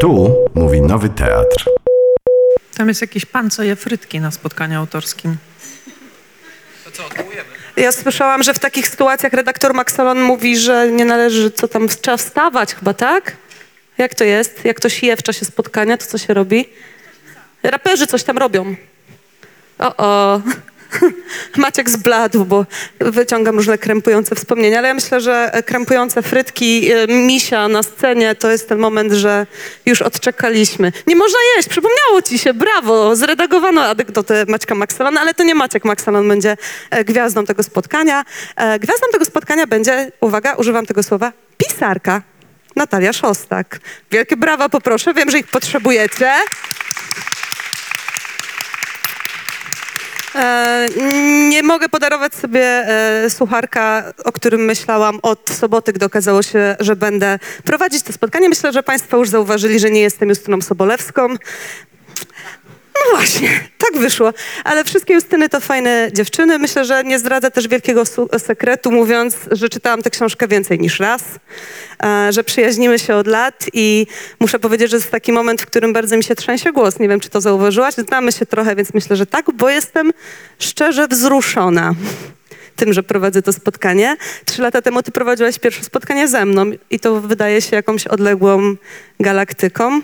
Tu mówi Nowy Teatr. Tam jest jakiś pan, co je frytki na spotkaniu autorskim. Ja słyszałam, że w takich sytuacjach redaktor Maxalon mówi, że nie należy, co tam, trzeba wstawać chyba, tak? Jak to jest? Jak ktoś je w czasie spotkania, to co się robi? Raperzy coś tam robią. O, o. Maciek zbladł, bo wyciągam różne krępujące wspomnienia, ale ja myślę, że krępujące frytki e, misia na scenie to jest ten moment, że już odczekaliśmy. Nie można jeść, przypomniało ci się, brawo, zredagowano anegdotę Maćka Maxalona, ale to nie Maciek Maxalon będzie e, gwiazdą tego spotkania. E, Gwiazdą tego spotkania będzie, uwaga, używam tego słowa, pisarka Natalia Szostak. Wielkie brawa poproszę, wiem, że ich potrzebujecie. E, nie mogę podarować sobie e, sucharka, o którym myślałam od soboty, gdy okazało się, że będę prowadzić to spotkanie. Myślę, że Państwo już zauważyli, że nie jestem Justyną Sobolewską. No właśnie, tak wyszło. Ale wszystkie Justyny to fajne dziewczyny. Myślę, że nie zdradzę też wielkiego sekretu, mówiąc, że czytałam tę książkę więcej niż raz, e, że przyjaźnimy się od lat i muszę powiedzieć, że jest taki moment, w którym bardzo mi się trzęsie głos. Nie wiem, czy to zauważyłaś. Znamy się trochę, więc myślę, że tak, bo jestem szczerze wzruszona tym, że prowadzę to spotkanie. Trzy lata temu ty prowadziłaś pierwsze spotkanie ze mną i to wydaje się jakąś odległą galaktyką.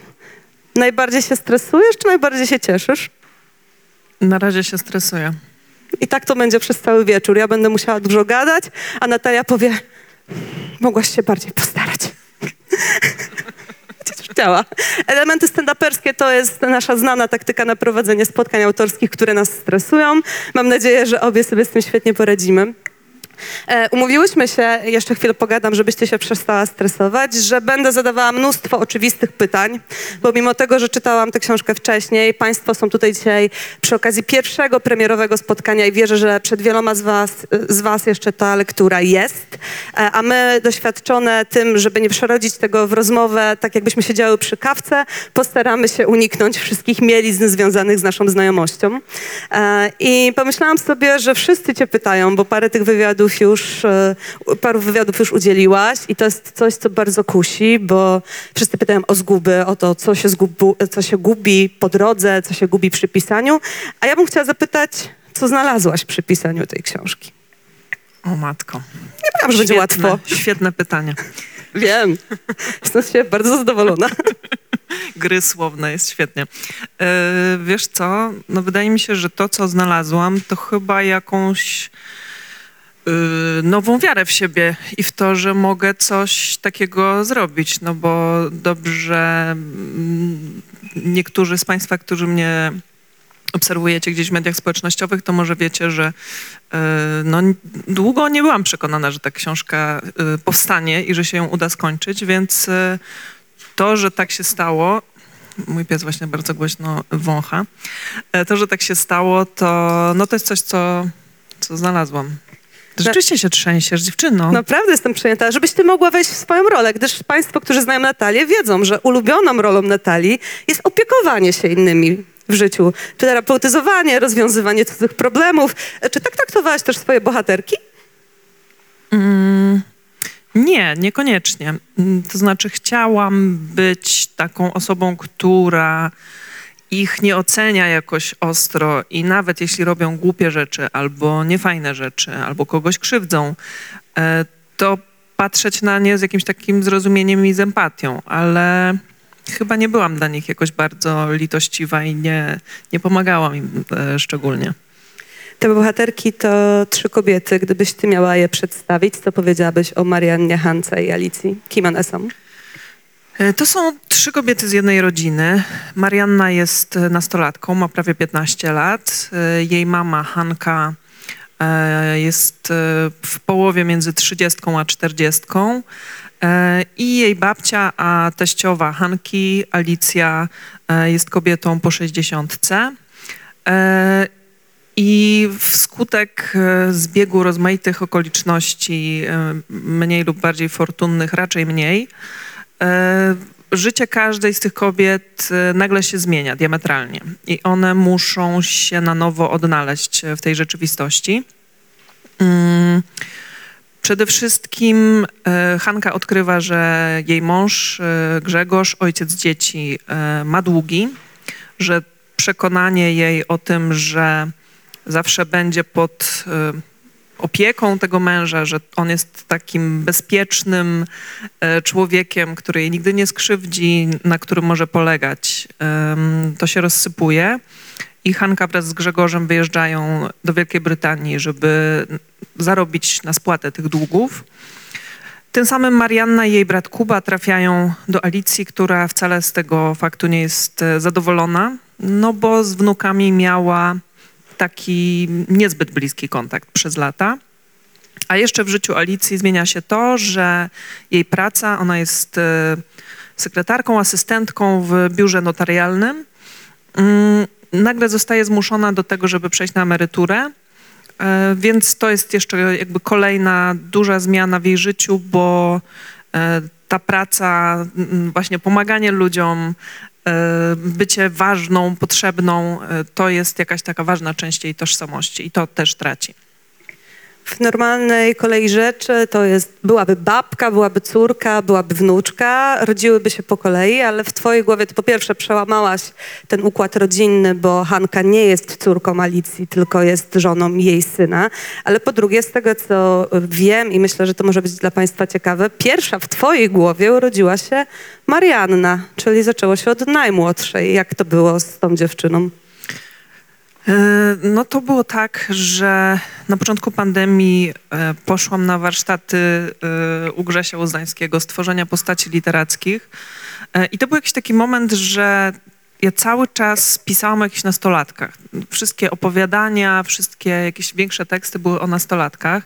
Najbardziej się stresujesz, czy najbardziej się cieszysz? Na razie się stresuję. I tak to będzie przez cały wieczór. Ja będę musiała dużo gadać, a Natalia powie, mogłaś się bardziej postarać. Chciała. Elementy stand-uperskie to jest nasza znana taktyka na prowadzenie spotkań autorskich, które nas stresują. Mam nadzieję, że obie sobie z tym świetnie poradzimy. E, umówiłyśmy się, jeszcze chwilę pogadam, żebyście się przestała stresować, że będę zadawała mnóstwo oczywistych pytań, bo mimo tego, że czytałam tę książkę wcześniej, Państwo są tutaj dzisiaj przy okazji pierwszego premierowego spotkania i wierzę, że przed wieloma z Was, z was jeszcze ta lektura jest, e, a my doświadczone tym, żeby nie przerodzić tego w rozmowę, tak jakbyśmy siedziały przy kawce, postaramy się uniknąć wszystkich mielizn związanych z naszą znajomością. E, I pomyślałam sobie, że wszyscy Cię pytają, bo parę tych wywiadów już, e, paru wywiadów już udzieliłaś i to jest coś, co bardzo kusi, bo wszyscy pytają o zguby, o to, co się, zgubu, co się gubi po drodze, co się gubi przy pisaniu. A ja bym chciała zapytać, co znalazłaś przy pisaniu tej książki? O matko. Nie wiem, że będzie łatwo. Świetne pytanie. Wiem. Jestem się bardzo zadowolona. Gry słowne jest świetnie. E, wiesz co? No wydaje mi się, że to, co znalazłam, to chyba jakąś nową wiarę w siebie i w to, że mogę coś takiego zrobić. No bo dobrze mm, niektórzy z Państwa, którzy mnie obserwujecie gdzieś w mediach społecznościowych, to może wiecie, że e, no, długo nie byłam przekonana, że ta książka e, powstanie i że się ją uda skończyć, więc to, że tak się stało, mój pies właśnie bardzo głośno wącha, to, że tak się stało, to, no, to jest coś, co, co znalazłam. Rzeczywiście się trzęsiesz, dziewczyno. Naprawdę jestem przejęta, żebyś ty mogła wejść w swoją rolę, gdyż państwo, którzy znają Natalię, wiedzą, że ulubioną rolą Natalii jest opiekowanie się innymi w życiu. Czy terapeutyzowanie, rozwiązywanie cudzych problemów. Czy tak traktowałaś też swoje bohaterki? Mm, nie, niekoniecznie. Mm, To znaczy, chciałam być taką osobą, która ich nie ocenia jakoś ostro i nawet jeśli robią głupie rzeczy albo niefajne rzeczy, albo kogoś krzywdzą, e, to patrzeć na nie z jakimś takim zrozumieniem i z empatią, ale chyba nie byłam dla nich jakoś bardzo litościwa i nie, nie pomagałam im e, szczególnie. Te bohaterki to trzy kobiety. Gdybyś ty miała je przedstawić, co powiedziałabyś o Mariannie, Hance i Alicji? Kim one są? E, To są trzy kobiety z jednej rodziny. Marianna jest e, nastolatką, ma prawie 15 lat. E, Jej mama Hanka jest w połowie między 30 a 40. E, I jej babcia, a teściowa Hanki, Alicja, jest kobietą po 60. E, I wskutek zbiegu rozmaitych okoliczności, mniej lub bardziej fortunnych, raczej mniej, życie każdej z tych kobiet e, nagle się zmienia diametralnie i one muszą się na nowo odnaleźć w tej rzeczywistości. Mm, Przede wszystkim e, Hanka odkrywa, że jej mąż e, Grzegorz, ojciec dzieci, e, ma długi, że przekonanie jej o tym, że zawsze będzie pod e, opieką tego męża, że on jest takim bezpiecznym e, człowiekiem, który jej nigdy nie skrzywdzi, na którym może polegać, to się rozsypuje. I Hanka wraz z Grzegorzem wyjeżdżają do Wielkiej Brytanii, żeby zarobić na spłatę tych długów. Tym samym Marianna i jej brat Kuba trafiają do Alicji, która wcale z tego faktu nie jest e, zadowolona, no bo z wnukami miała taki niezbyt bliski kontakt przez lata. A jeszcze w życiu Alicji zmienia się to, że jej praca, ona jest e, sekretarką, asystentką w biurze notarialnym, mm, nagle zostaje zmuszona do tego, żeby przejść na emeryturę. E, Więc to jest jeszcze jakby kolejna duża zmiana w jej życiu, bo e, ta praca, właśnie pomaganie ludziom, bycie ważną, potrzebną, e, to jest jakaś taka ważna część jej tożsamości i to też traci. W normalnej kolei rzeczy to jest, byłaby babka, byłaby córka, byłaby wnuczka, rodziłyby się po kolei, ale w twojej głowie to po pierwsze przełamałaś ten układ rodzinny, bo Hanka nie jest córką Alicji, tylko jest żoną jej syna, ale po drugie z tego, co wiem i myślę, że to może być dla państwa ciekawe, pierwsza w twojej głowie urodziła się Marianna, czyli zaczęło się od najmłodszej. Jak to było z tą dziewczyną? E, No to było tak, że na początku pandemii e, poszłam na warsztaty e, u Grzesia Łzańskiego stworzenia postaci literackich i to był jakiś taki moment, że ja cały czas pisałam o jakichś nastolatkach. Wszystkie opowiadania, wszystkie jakieś większe teksty były o nastolatkach.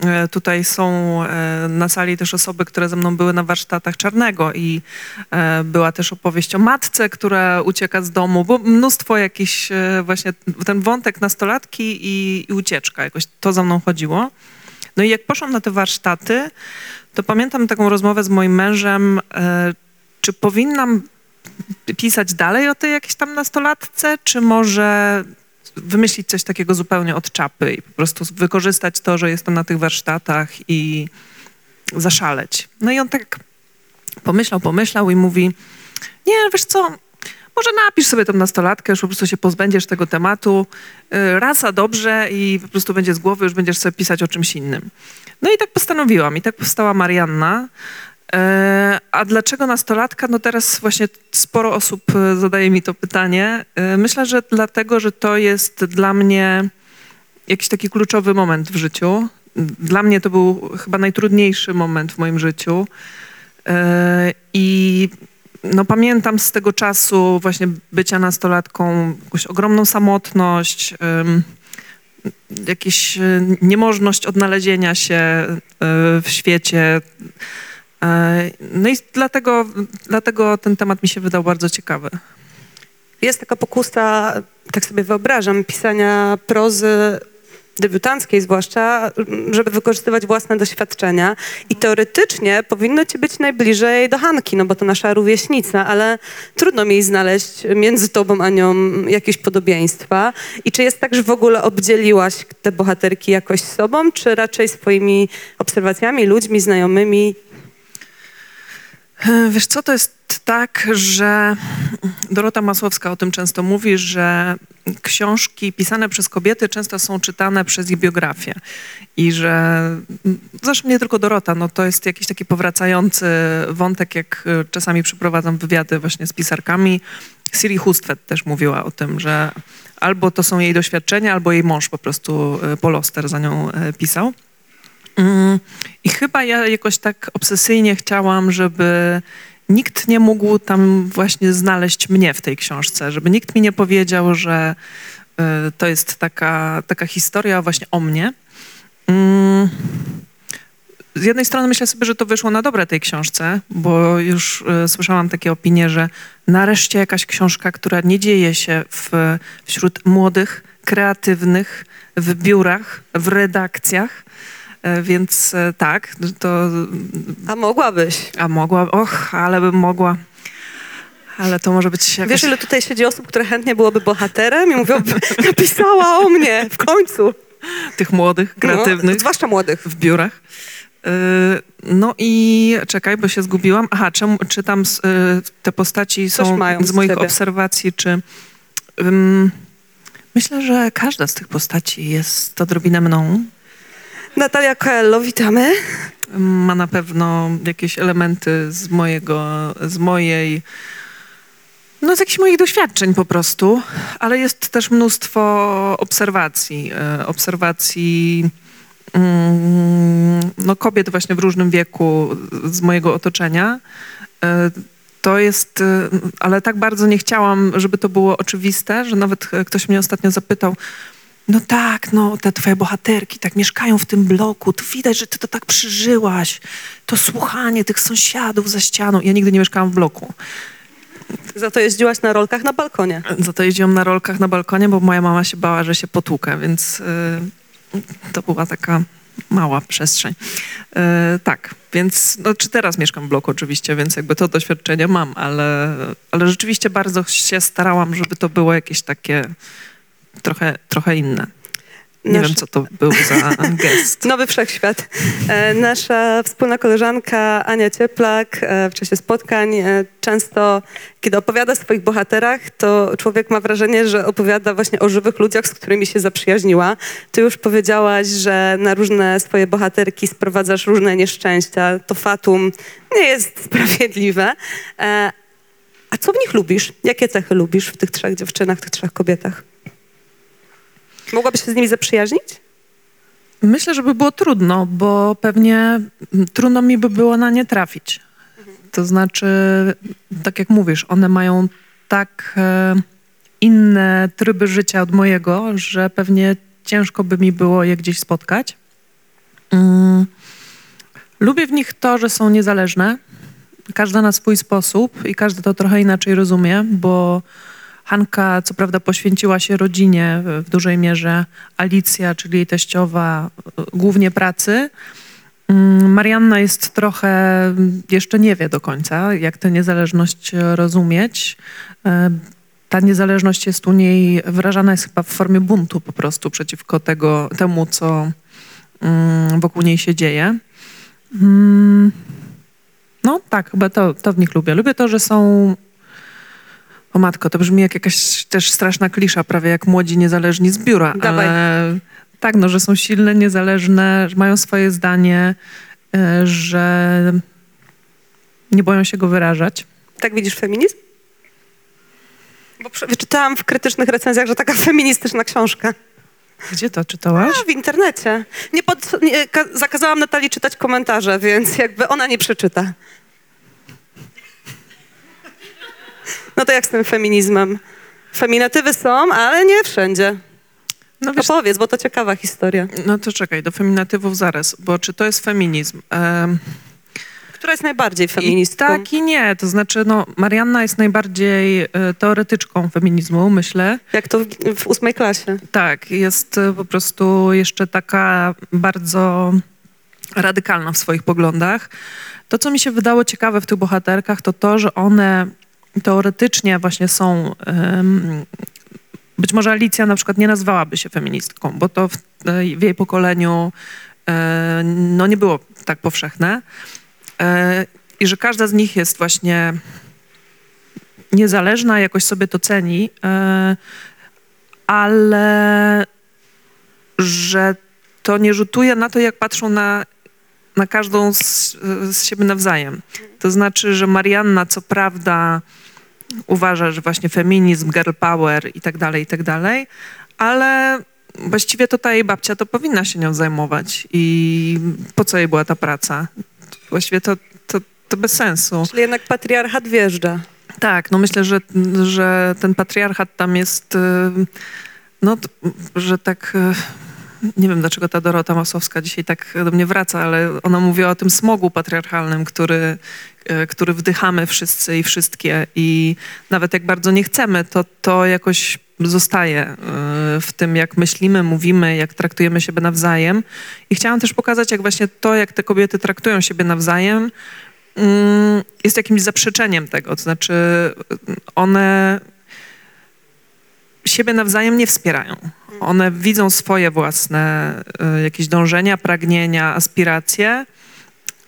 E, Tutaj są e, na sali też osoby, które ze mną były na warsztatach Czarnego i e, była też opowieść o matce, która ucieka z domu. Było mnóstwo jakichś e, właśnie ten wątek nastolatki i, i ucieczka, jakoś to za mną chodziło. No i jak poszłam na te warsztaty, to pamiętam taką rozmowę z moim mężem, czy powinnam pisać dalej o tej jakiejś tam nastolatce, czy może wymyślić coś takiego zupełnie od czapy i po prostu wykorzystać to, że jestem na tych warsztatach i zaszaleć. No i on tak pomyślał, pomyślał i mówi, nie, wiesz co, może napisz sobie tą nastolatkę, już po prostu się pozbędziesz tego tematu, y, raz a dobrze i po prostu będzie z głowy, już będziesz sobie pisać o czymś innym. No i tak postanowiłam i tak powstała Marianna. E, A dlaczego nastolatka? No teraz właśnie sporo osób e, zadaje mi to pytanie. E, Myślę, że dlatego, że to jest dla mnie jakiś taki kluczowy moment w życiu. Dla mnie to był chyba najtrudniejszy moment w moim życiu. I no, pamiętam z tego czasu właśnie bycia nastolatką jakąś ogromną samotność, e, niemożność odnalezienia się w świecie. E, No i dlatego, dlatego ten temat mi się wydał bardzo ciekawy. Jest taka pokusa, tak sobie wyobrażam, pisania prozy debiutanckiej zwłaszcza, żeby wykorzystywać własne doświadczenia i teoretycznie powinno ci być najbliżej do Hanki, no bo to nasza rówieśnica, ale trudno mi znaleźć między tobą a nią jakieś podobieństwa. I czy jest tak, że w ogóle obdzieliłaś te bohaterki jakoś sobą, czy raczej swoimi obserwacjami, ludźmi, znajomymi? E, Wiesz co, to jest tak, że Dorota Masłowska o tym często mówi, że książki pisane przez kobiety często są czytane przez ich biografię i że, zresztą nie tylko Dorota, no to jest jakiś taki powracający wątek, jak e, czasami przeprowadzam wywiady właśnie z pisarkami. Siri Hustvedt też mówiła o tym, że albo to są jej doświadczenia, albo jej mąż po prostu, e, Paul Oster, za nią pisał. Mm, I chyba ja jakoś tak obsesyjnie chciałam, żeby nikt nie mógł tam właśnie znaleźć mnie w tej książce, żeby nikt mi nie powiedział, że y, to jest taka, taka historia właśnie o mnie. Mm, Z jednej strony myślę sobie, że to wyszło na dobre tej książce, bo już y, słyszałam takie opinie, że nareszcie jakaś książka, która nie dzieje się w, wśród młodych, kreatywnych, w biurach, w redakcjach. E, Więc e, tak, to. A mogłabyś. A mogła. Och, ale bym mogła. Ale to może być jakaś... Wiesz, ile tutaj siedzi osób, które chętnie byłoby bohaterem i mówią, napisała o mnie w końcu. tych młodych, kreatywnych No, zwłaszcza młodych. w biurach. Y, No i czekaj, bo się zgubiłam. Aha, czemu, czy tam y, te postaci są mają z z moich ciebie. obserwacji, czy... ym, myślę, że każda z tych postaci jest odrobinę mną. Natalia Coelho, witamy. Ma na pewno jakieś elementy z mojego, z mojej, no z jakichś moich doświadczeń po prostu, ale jest też mnóstwo obserwacji, e, obserwacji mm, no, kobiet właśnie w różnym wieku z mojego otoczenia. E, To jest, e, ale tak bardzo nie chciałam, żeby to było oczywiste, że nawet ktoś mnie ostatnio zapytał, no tak, no te twoje bohaterki tak mieszkają w tym bloku, to widać, że ty to tak przeżyłaś. To słuchanie tych sąsiadów za ścianą. Ja nigdy nie mieszkałam w bloku. Za to jeździłaś na rolkach na balkonie. Za to jeździłam na rolkach na balkonie, bo moja mama się bała, że się potłukę, więc y, to była taka mała przestrzeń. Y, tak, więc no, czy teraz mieszkam w bloku oczywiście, więc jakby to doświadczenie mam, ale, ale rzeczywiście bardzo się starałam, żeby to było jakieś takie trochę, trochę inne. Nie Nasz- wiem, co to był za gest. Nowy wszechświat. E, nasza wspólna koleżanka Ania Cieplak e, w czasie spotkań e, często, kiedy opowiada o swoich bohaterach, to człowiek ma wrażenie, że opowiada właśnie o żywych ludziach, z którymi się zaprzyjaźniła. Ty już powiedziałaś, że na różne swoje bohaterki sprowadzasz różne nieszczęścia. To fatum nie jest sprawiedliwe. A co w nich lubisz? Jakie cechy lubisz w tych trzech dziewczynach, w tych trzech kobietach? Mogłabyś się z nimi zaprzyjaźnić? Myślę, że by było trudno, bo pewnie trudno mi by było na nie trafić. To znaczy, tak jak mówisz, one mają tak e, inne tryby życia od mojego, że pewnie ciężko by mi było je gdzieś spotkać. Mm. Lubię w nich to, że są niezależne. Każda na swój sposób i każdy to trochę inaczej rozumie, bo Hanka co prawda poświęciła się rodzinie w- dużej mierze, Alicja, czyli jej teściowa, y, głównie pracy. Mm, Marianna jest trochę, jeszcze nie wie do końca, jak tę niezależność rozumieć. E, Ta niezależność jest u niej wyrażana jest chyba w formie buntu po prostu przeciwko tego, temu, co mm, wokół niej się dzieje. Mm, No tak, chyba to, to w nich lubię. Lubię to, że są o matko, to brzmi jak jakaś też straszna klisza, prawie jak młodzi niezależni z biura, Dawaj. ale tak, no, że są silne, niezależne, że mają swoje zdanie, e, że nie boją się go wyrażać. Tak widzisz feminizm? Bo wyczytałam w krytycznych recenzjach, że taka feministyczna książka. Gdzie to czytałaś? A, w internecie. Nie pod, nie, ka- zakazałam Natalii czytać komentarze, więc jakby ona nie przeczyta. No to jak z tym feminizmem? Feminatywy są, ale nie wszędzie. No wiesz, Opowiedz, bo to ciekawa historia. no to czekaj, do feminatywów zaraz, bo czy to jest feminizm? Em, Która jest najbardziej I feministką? tak i nie, to znaczy no, Marianna jest najbardziej e, teoretyczką feminizmu, myślę. Jak to w, w ósmej klasie. Tak, jest e, po prostu jeszcze taka bardzo radykalna w swoich poglądach. To, co mi się wydało ciekawe w tych bohaterkach, to to, że one teoretycznie właśnie są. być może Alicja na przykład nie nazwałaby się feministką, bo to w, w jej pokoleniu e, no, nie było tak powszechne. E, I że każda z nich jest właśnie niezależna, jakoś sobie to ceni. E, ale że to nie rzutuje na to, jak patrzą na, na każdą z, z siebie nawzajem. To znaczy, że Marianna co prawda uważa, że właśnie feminizm, girl power i tak dalej, i tak dalej, ale właściwie to ta jej babcia to powinna się nią zajmować i po co jej była ta praca? Właściwie to, to, to bez sensu. Czyli jednak patriarchat wjeżdża. Tak, no myślę, że, że ten patriarchat tam jest, y, no, że tak, y, nie wiem dlaczego ta Dorota Masłowska dzisiaj tak do mnie wraca, ale ona mówiła o tym smogu patriarchalnym, który, y, który wdychamy wszyscy i wszystkie i nawet jak bardzo nie chcemy, to to jakoś zostaje y, w tym, jak myślimy, mówimy, jak traktujemy siebie nawzajem. I chciałam też pokazać, jak właśnie to, jak te kobiety traktują siebie nawzajem, mm, jest jakimś zaprzeczeniem tego. To znaczy, one siebie nawzajem nie wspierają. One widzą swoje własne y, jakieś dążenia, pragnienia, aspiracje,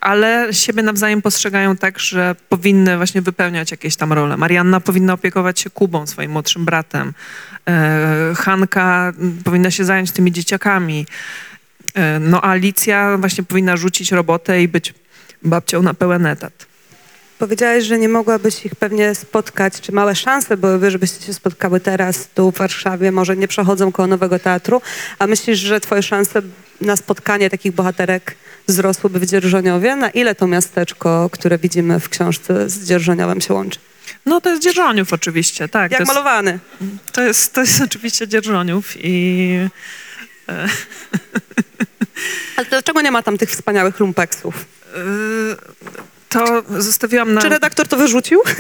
ale siebie nawzajem postrzegają tak, że powinny właśnie wypełniać jakieś tam role. Marianna powinna opiekować się Kubą, swoim młodszym bratem. E, Hanka powinna się zająć tymi dzieciakami. E, No a Alicja właśnie powinna rzucić robotę i być babcią na pełen etat. Powiedziałeś, że nie mogłabyś ich pewnie spotkać, czy małe szanse byłyby, żebyście się spotkały teraz tu w Warszawie, może nie przechodzą koło Nowego Teatru, a myślisz, że twoje szanse na spotkanie takich bohaterek wzrosłyby w Dzierżoniowie? Na ile to miasteczko, które widzimy w książce z Dzierżoniowem się łączy? No to jest Dzierżoniów oczywiście, tak. Jak to, jest, malowany. to, jest, to jest oczywiście Dzierżoniów i Ale dlaczego nie ma tam tych wspaniałych lumpeksów? y, to zostawiłam na... Czy redaktor to wyrzucił?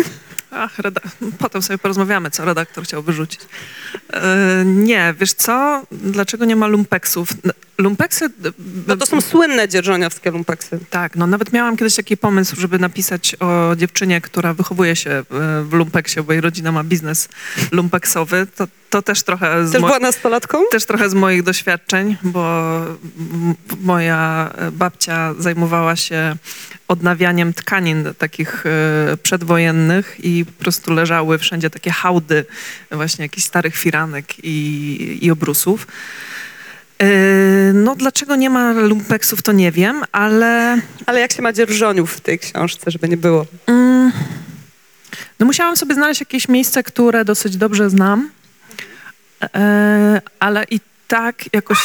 Ach, reda... potem sobie porozmawiamy, co redaktor chciał wyrzucić. E, nie, wiesz co? Dlaczego nie ma lumpeksów? Lumpeksy... No to są słynne dzierżoniowskie lumpeksy. Tak, no nawet miałam kiedyś taki pomysł, żeby napisać o dziewczynie, która wychowuje się e, w lumpeksie, bo jej rodzina ma biznes lumpeksowy. To, to też trochę... Z Też była nastolatką? też trochę z moich doświadczeń, bo moja babcia zajmowała się odnawianiem tkanin takich e, przedwojennych i po prostu leżały wszędzie takie hałdy właśnie jakichś starych firanek i, i obrusów. E, No dlaczego nie ma lumpeksów, to nie wiem, ale Ale jak się ma dzierżoniów w tej książce, żeby nie było? mm, no musiałam sobie znaleźć jakieś miejsce, które dosyć dobrze znam, e, ale i tak jakoś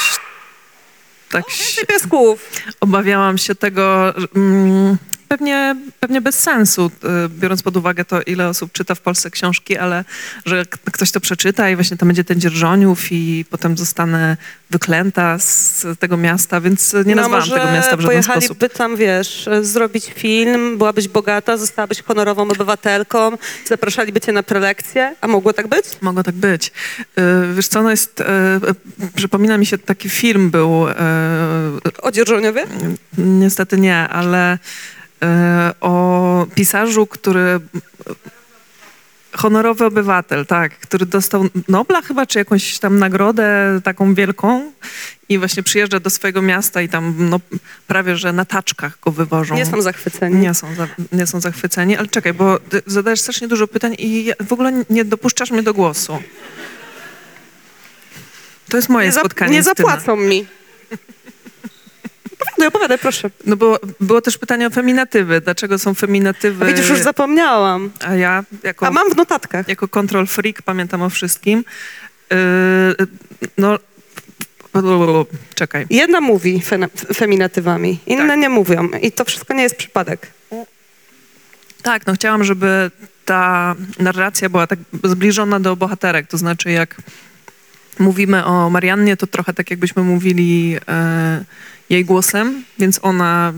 tak się- Więcej piesków. obawiałam się tego, mm, pewnie, pewnie bez sensu, y, biorąc pod uwagę to, ile osób czyta w Polsce książki, ale że ktoś to przeczyta i właśnie tam będzie ten dzierżoniów i potem zostanę wyklęta z tego miasta, więc nie no nazwałam tego miasta w żaden pojechaliby sposób. tam, wiesz, zrobić film, byłabyś bogata, zostałabyś honorową obywatelką, zapraszaliby cię na prelekcje, a mogło tak być? Mogło tak być. Y, Wiesz co, no jest, y, przypomina mi się, taki film był, O dzierżoniowie? Niestety nie, ale o pisarzu, który. Honorowy obywatel, tak, który dostał Nobla chyba, czy jakąś tam nagrodę taką wielką i właśnie przyjeżdża do swojego miasta i tam no, prawie, że na taczkach go wywożą. Nie są zachwyceni. Nie są, za, nie są zachwyceni, ale czekaj, bo zadajesz strasznie dużo pytań i w ogóle nie dopuszczasz mnie do głosu. To jest moje Nie, spotkanie nie zapłacą mi. Opowiadaj, opowiadaj, proszę. No bo było też pytanie o feminatywy. Dlaczego są feminatywy? A widzisz, już zapomniałam. A ja jako, A mam w notatkach. jako control freak pamiętam o wszystkim. Yy, no, czekaj. Jedna mówi fena- feminatywami, inne Tak. nie mówią. I to wszystko nie jest przypadek. Tak, no chciałam, żeby ta narracja była tak zbliżona do bohaterek. To znaczy, jak mówimy o Mariannie, to trochę tak jakbyśmy mówili e, jej głosem, więc ona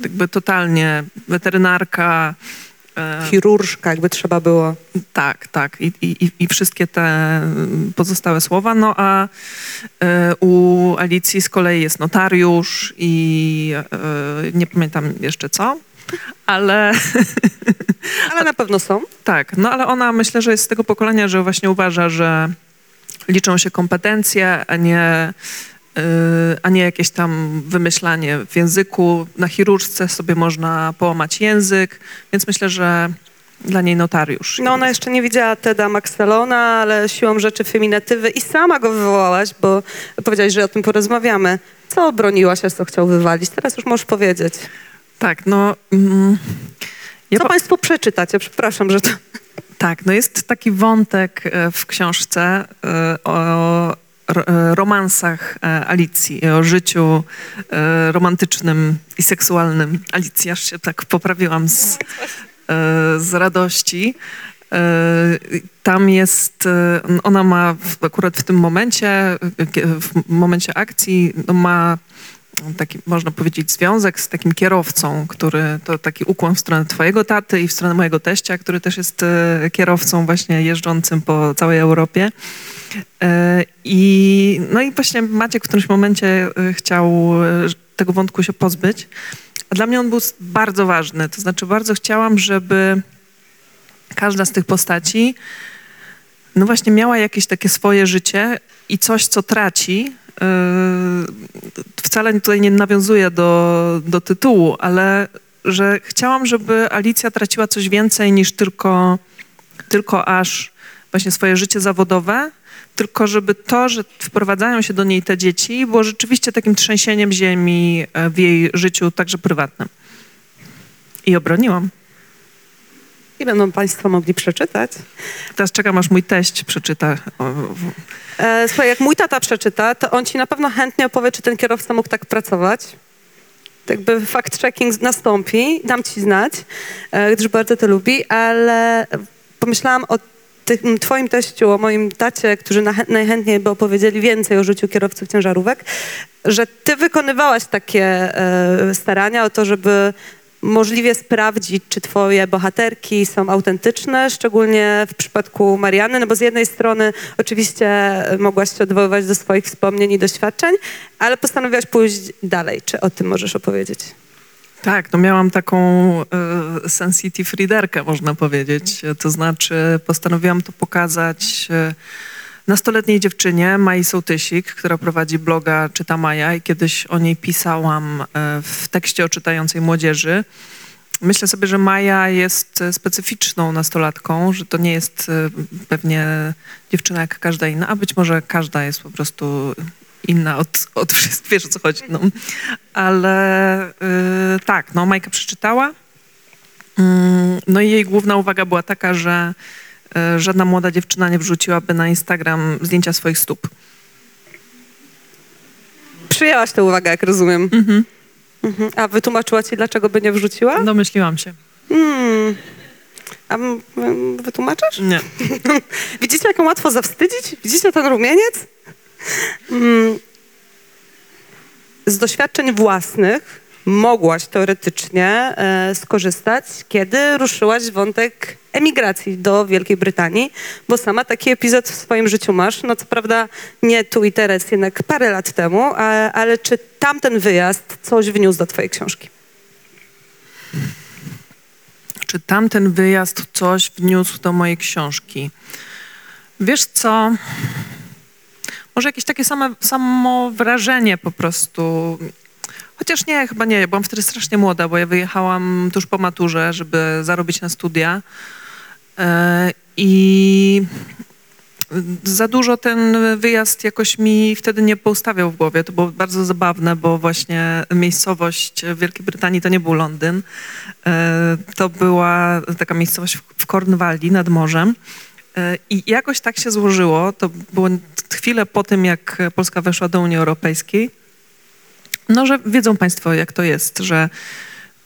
jakby totalnie weterynarka, e, Chirurżka, jakby trzeba było. Tak, tak. I, i, i wszystkie te pozostałe słowa. No a e, u Alicji z kolei jest notariusz i e, nie pamiętam jeszcze co, ale Ale na pewno są. tak, no ale ona myślę, że jest z tego pokolenia, że właśnie uważa, że liczą się kompetencje, a nie, a nie jakieś tam wymyślanie w języku. Na chirurżce sobie można połamać język, więc myślę, że dla niej notariusz. No ona jeszcze nie widziała Teda Maxelona, ale siłą rzeczy feminatywy i sama go wywołałaś, bo powiedziałaś, że o tym porozmawiamy. Co obroniłaś, a co chciał wywalić? Teraz już możesz powiedzieć. Tak, no... Mm, ja Co po- państwo przeczytacie? Przepraszam, że to... Tak, no jest taki wątek e, w książce e, o romansach e, Alicji, i o życiu e, romantycznym i seksualnym Alicji. Aż się tak poprawiłam z, e, z radości. E, Tam jest, e, ona ma akurat w tym momencie, e, w momencie akcji, no ma taki, można powiedzieć, związek z takim kierowcą, który to taki ukłon w stronę twojego taty i w stronę mojego teścia, który też jest e, kierowcą właśnie jeżdżącym po całej Europie. E, I, no i właśnie Maciek w którymś momencie e, chciał tego wątku się pozbyć, a dla mnie on był bardzo ważny. To znaczy bardzo chciałam, żeby każda z tych postaci no właśnie miała jakieś takie swoje życie i coś, co traci. Yy, wcale tutaj nie nawiązuję do, do tytułu, ale że chciałam, żeby Alicja traciła coś więcej niż tylko, tylko aż właśnie swoje życie zawodowe, tylko żeby to, że wprowadzają się do niej te dzieci, było rzeczywiście takim trzęsieniem ziemi e, w jej życiu, także prywatnym. I obroniłam. I będą Państwo mogli przeczytać. Teraz czekam, aż mój teść przeczyta. E, słuchaj, jak mój tata przeczyta, to on ci na pewno chętnie opowie, czy ten kierowca mógł tak pracować. Jakby fact-checking nastąpi, dam ci znać, e, gdyż bardzo to lubi, ale pomyślałam o tym twoim teściu, o moim tacie, którzy na, najchętniej by opowiedzieli więcej o życiu kierowców ciężarówek, że ty wykonywałaś takie e, starania o to, żeby możliwie sprawdzić, czy twoje bohaterki są autentyczne, szczególnie w przypadku Mariany, no bo z jednej strony oczywiście mogłaś się odwoływać do swoich wspomnień i doświadczeń, ale postanowiłaś pójść dalej. Czy o tym możesz opowiedzieć? Tak, no miałam taką e, sensitive readerkę, można powiedzieć. To znaczy postanowiłam to pokazać e, nastoletniej dziewczynie, Mai Sołtysik, która prowadzi bloga Czyta Maja i kiedyś o niej pisałam e, w tekście o czytającej młodzieży. Myślę sobie, że Maja jest e, specyficzną nastolatką, że to nie jest e, pewnie dziewczyna jak każda inna, a być może każda jest po prostu inna od, od wszystkich, wiesz o co chodzi. No. Ale y, tak, no Majka przeczytała. Mm, no i jej główna uwaga była taka, że żadna młoda dziewczyna nie wrzuciłaby na Instagram zdjęcia swoich stóp. Przyjęłaś tę uwagę, jak rozumiem. Mhm. Mhm. A wytłumaczyła ci, dlaczego by nie wrzuciła? Domyśliłam się. Hmm. A wytłumaczysz? Nie. Widzicie, jak ją łatwo zawstydzić? Widzicie ten rumieniec? Mm. Z doświadczeń własnych mogłaś teoretycznie e, skorzystać, kiedy ruszyłaś wątek emigracji do Wielkiej Brytanii, bo sama taki epizod w swoim życiu masz. No co prawda nie tu i teraz, jednak parę lat temu, ale czy tamten wyjazd coś wniósł do twojej książki? Czy tamten wyjazd coś wniósł do mojej książki? Wiesz co? Może jakieś takie same, samo wrażenie po prostu. Chociaż nie, chyba nie. Byłam wtedy strasznie młoda, bo ja wyjechałam tuż po maturze, żeby zarobić na studia. E, I za dużo ten wyjazd jakoś mi wtedy nie poustawiał w głowie. To było bardzo zabawne, bo właśnie miejscowość w Wielkiej Brytanii to nie był Londyn. E, To była taka miejscowość w- Cornwalli nad morzem. E, I jakoś tak się złożyło, to było chwilę po tym, jak Polska weszła do Unii Europejskiej, no, że wiedzą Państwo, jak to jest, że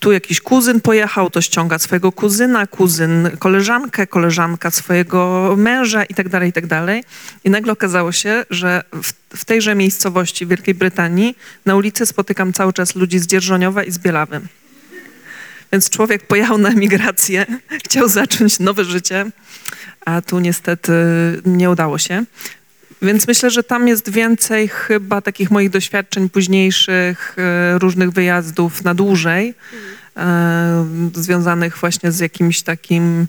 tu jakiś kuzyn pojechał, to ściąga swojego kuzyna, kuzyn koleżankę, koleżanka swojego męża i tak dalej, i tak dalej. I nagle okazało się, że w, w tejże miejscowości w Wielkiej Brytanii na ulicy spotykam cały czas ludzi z Dzierżoniowa i z Bielawy. Więc człowiek pojechał na emigrację, chciał zacząć nowe życie, a tu niestety nie udało się. Więc myślę, że tam jest więcej chyba takich moich doświadczeń późniejszych, e, różnych wyjazdów na dłużej, e, związanych właśnie z jakimś takim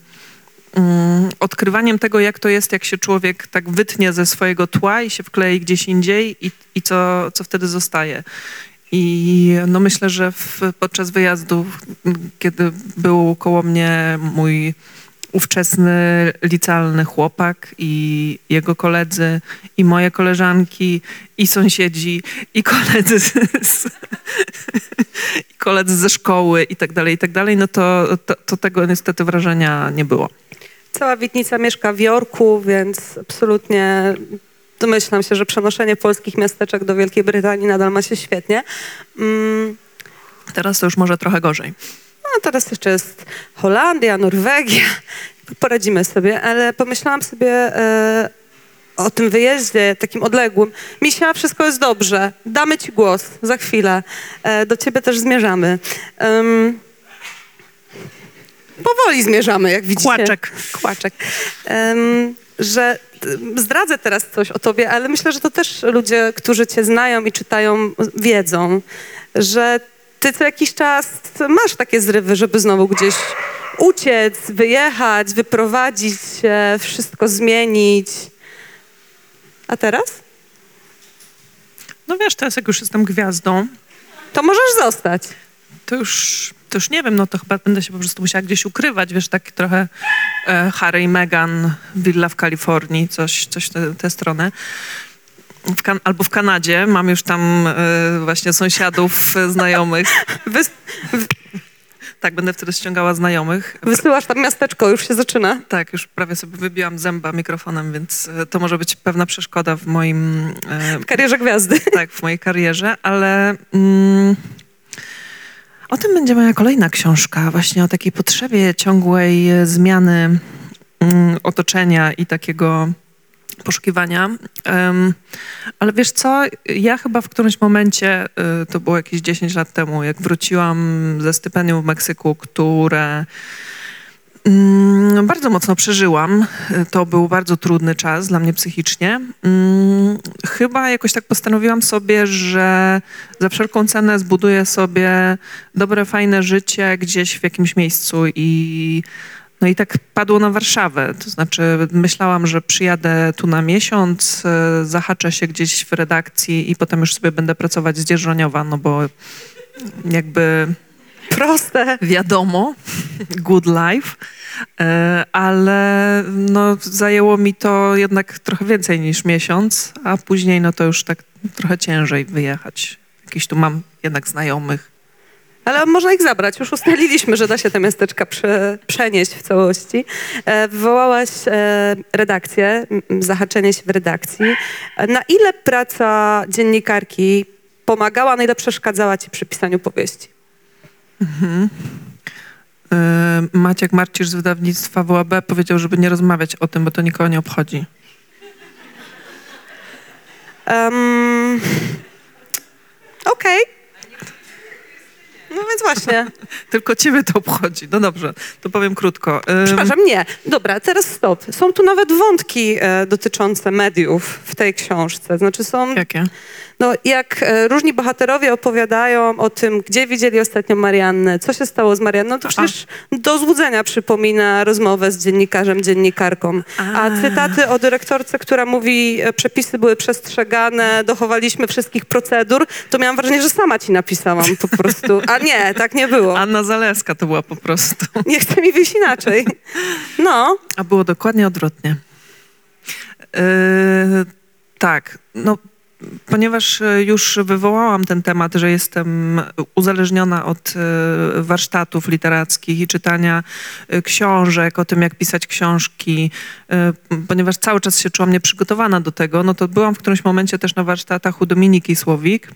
mm, odkrywaniem tego, jak to jest, jak się człowiek tak wytnie ze swojego tła i się wklei gdzieś indziej i, i co, co wtedy zostaje. I no myślę, że w, podczas wyjazdu, kiedy był koło mnie mój ówczesny licealny chłopak i jego koledzy, i moje koleżanki, i sąsiedzi, i koledzy z, z, i koledzy ze szkoły i tak dalej, i tak dalej, no to, to, to tego niestety wrażenia nie było. Cała Witnica mieszka w Jorku, więc absolutnie domyślam się, że przenoszenie polskich miasteczek do Wielkiej Brytanii nadal ma się świetnie. Mm, Teraz to już może trochę gorzej. No teraz jeszcze jest Holandia, Norwegia. Poradzimy sobie, ale pomyślałam sobie e, o tym wyjeździe takim odległym. Misia, wszystko jest dobrze. Damy ci głos za chwilę. E, do ciebie też zmierzamy. Em, powoli zmierzamy, jak widzicie. Kłaczek. Kłaczek. Em, że zdradzę teraz coś o tobie, ale myślę, że to też ludzie, którzy cię znają i czytają, wiedzą, że ty co jakiś czas masz takie zrywy, żeby znowu gdzieś uciec, wyjechać, wyprowadzić się, wszystko zmienić. A teraz? No wiesz, teraz jak już jestem gwiazdą, To możesz zostać. to już, to już nie wiem, no to chyba będę się po prostu musiała gdzieś ukrywać, wiesz, tak trochę e, Harry i Meghan, willa w Kalifornii, coś, coś tę tę stronę. W kan- albo w Kanadzie, mam już tam e, właśnie sąsiadów, e, znajomych. Wys- Tak, będę wtedy ściągała znajomych. wysyłasz tam miasteczko, już się zaczyna. Tak, już prawie sobie wybiłam zęba mikrofonem, więc e, to może być pewna przeszkoda w moim, W karierze gwiazdy. tak, w mojej karierze, ale mm, o tym będzie moja kolejna książka, właśnie o takiej potrzebie ciągłej e, zmiany mm, otoczenia i takiego poszukiwania. Em, ale wiesz co, ja chyba w którymś momencie, y, to było jakieś 10 lat temu, jak wróciłam ze stypendium w Meksyku, które Mm, Bardzo mocno przeżyłam. To był bardzo trudny czas dla mnie psychicznie. Mm, Chyba jakoś tak postanowiłam sobie, że za wszelką cenę zbuduję sobie dobre, fajne życie gdzieś w jakimś miejscu i no i tak padło na Warszawę. To znaczy myślałam, że przyjadę tu na miesiąc, e, zahaczę się gdzieś w redakcji i potem już sobie będę pracować z Dzierżoniowa, no bo jakby Proste. wiadomo, good life, e, ale no, zajęło mi to jednak trochę więcej niż miesiąc, a później no to już tak trochę ciężej wyjechać. Jakiś tu mam jednak znajomych. Ale można ich zabrać. Już ustaliliśmy, że da się te miasteczka prze, przenieść w całości. E, wywołałaś e, redakcję, zahaczenie się w redakcji. E, Na ile praca dziennikarki pomagała, na ile przeszkadzała ci przy pisaniu powieści? E, Maciek Marcisz z wydawnictwa WAB powiedział, żeby nie rozmawiać o tym, bo to nikogo nie obchodzi. Um, Okej. No więc właśnie. Tylko ciebie to obchodzi. No dobrze, to powiem krótko. Przepraszam, nie. Dobra, teraz stop. Są tu nawet wątki e, dotyczące mediów w tej książce. Znaczy są, Jakie? No jak e, różni bohaterowie opowiadają o tym, gdzie widzieli ostatnio Mariannę, co się stało z Marianną, to Aha. przecież do złudzenia przypomina rozmowę z dziennikarzem, dziennikarką. A A. cytaty o dyrektorce, która mówi, e, przepisy były przestrzegane, dochowaliśmy wszystkich procedur, to miałam wrażenie, że sama ci napisałam po prostu. A nie, tak nie było. Anna Zaleska to była po prostu. Nie chce mi wyjść inaczej. No, A było dokładnie odwrotnie. Yy, tak, no ponieważ e, już wywołałam ten temat, że jestem uzależniona od e, warsztatów literackich i czytania e, książek, o tym jak pisać książki, ponieważ cały czas się czułam nieprzygotowana do tego, no to byłam w którymś momencie też na warsztatach u Dominiki Słowik,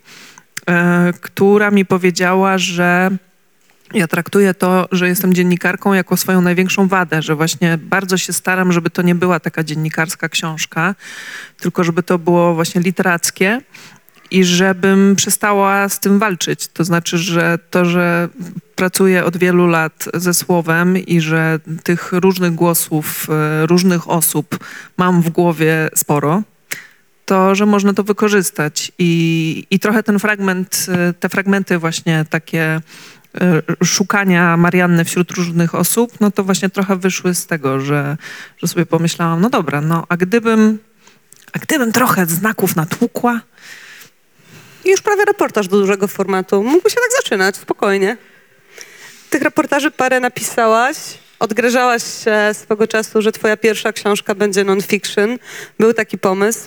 która mi powiedziała, że ja traktuję to, że jestem dziennikarką jako swoją największą wadę, że właśnie bardzo się staram, żeby to nie była taka dziennikarska książka, tylko żeby to było właśnie literackie i żebym przestała z tym walczyć. To znaczy, że to, że pracuję od wielu lat ze słowem i że tych różnych głosów, e, różnych osób mam w głowie sporo, to, że można to wykorzystać. I, i trochę ten fragment, e, te fragmenty właśnie takie szukania Marianny wśród różnych osób, no to właśnie trochę wyszły z tego, że, że sobie pomyślałam, no dobra, no a gdybym, a gdybym trochę znaków natłukła, I już prawie reportaż do dużego formatu. Mógłby się tak zaczynać, spokojnie. Tych reportaży parę napisałaś. Odgrażałaś się swego czasu, że twoja pierwsza książka będzie non-fiction. Był taki pomysł.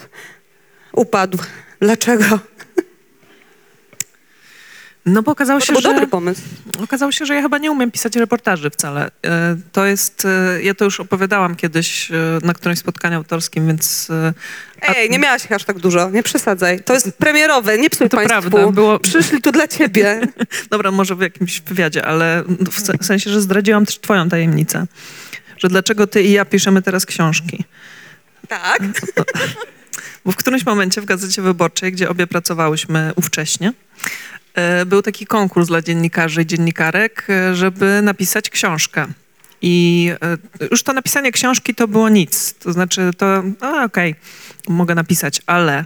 Upadł. Dlaczego? No bo okazało to się, był że... dobry pomysł. Okazało się, że ja chyba nie umiem pisać reportaży wcale. E, To jest, e, ja to już opowiadałam kiedyś e, na którymś spotkaniu autorskim, więc Ej, nie miałaś ich aż tak dużo. Nie przesadzaj. To jest premierowe. Nie psuj To państwu. prawda, było- Przyszli tu dla ciebie. dobra, może w jakimś wywiadzie, ale w se- w sensie, że zdradziłam też twoją tajemnicę. Że dlaczego ty i ja piszemy teraz książki. tak. Bo w którymś momencie w Gazecie Wyborczej, gdzie obie pracowałyśmy ówcześnie, był taki konkurs dla dziennikarzy i dziennikarek, e, żeby napisać książkę. I e, już to napisanie książki to było nic. To znaczy to, okej, mogę napisać, ale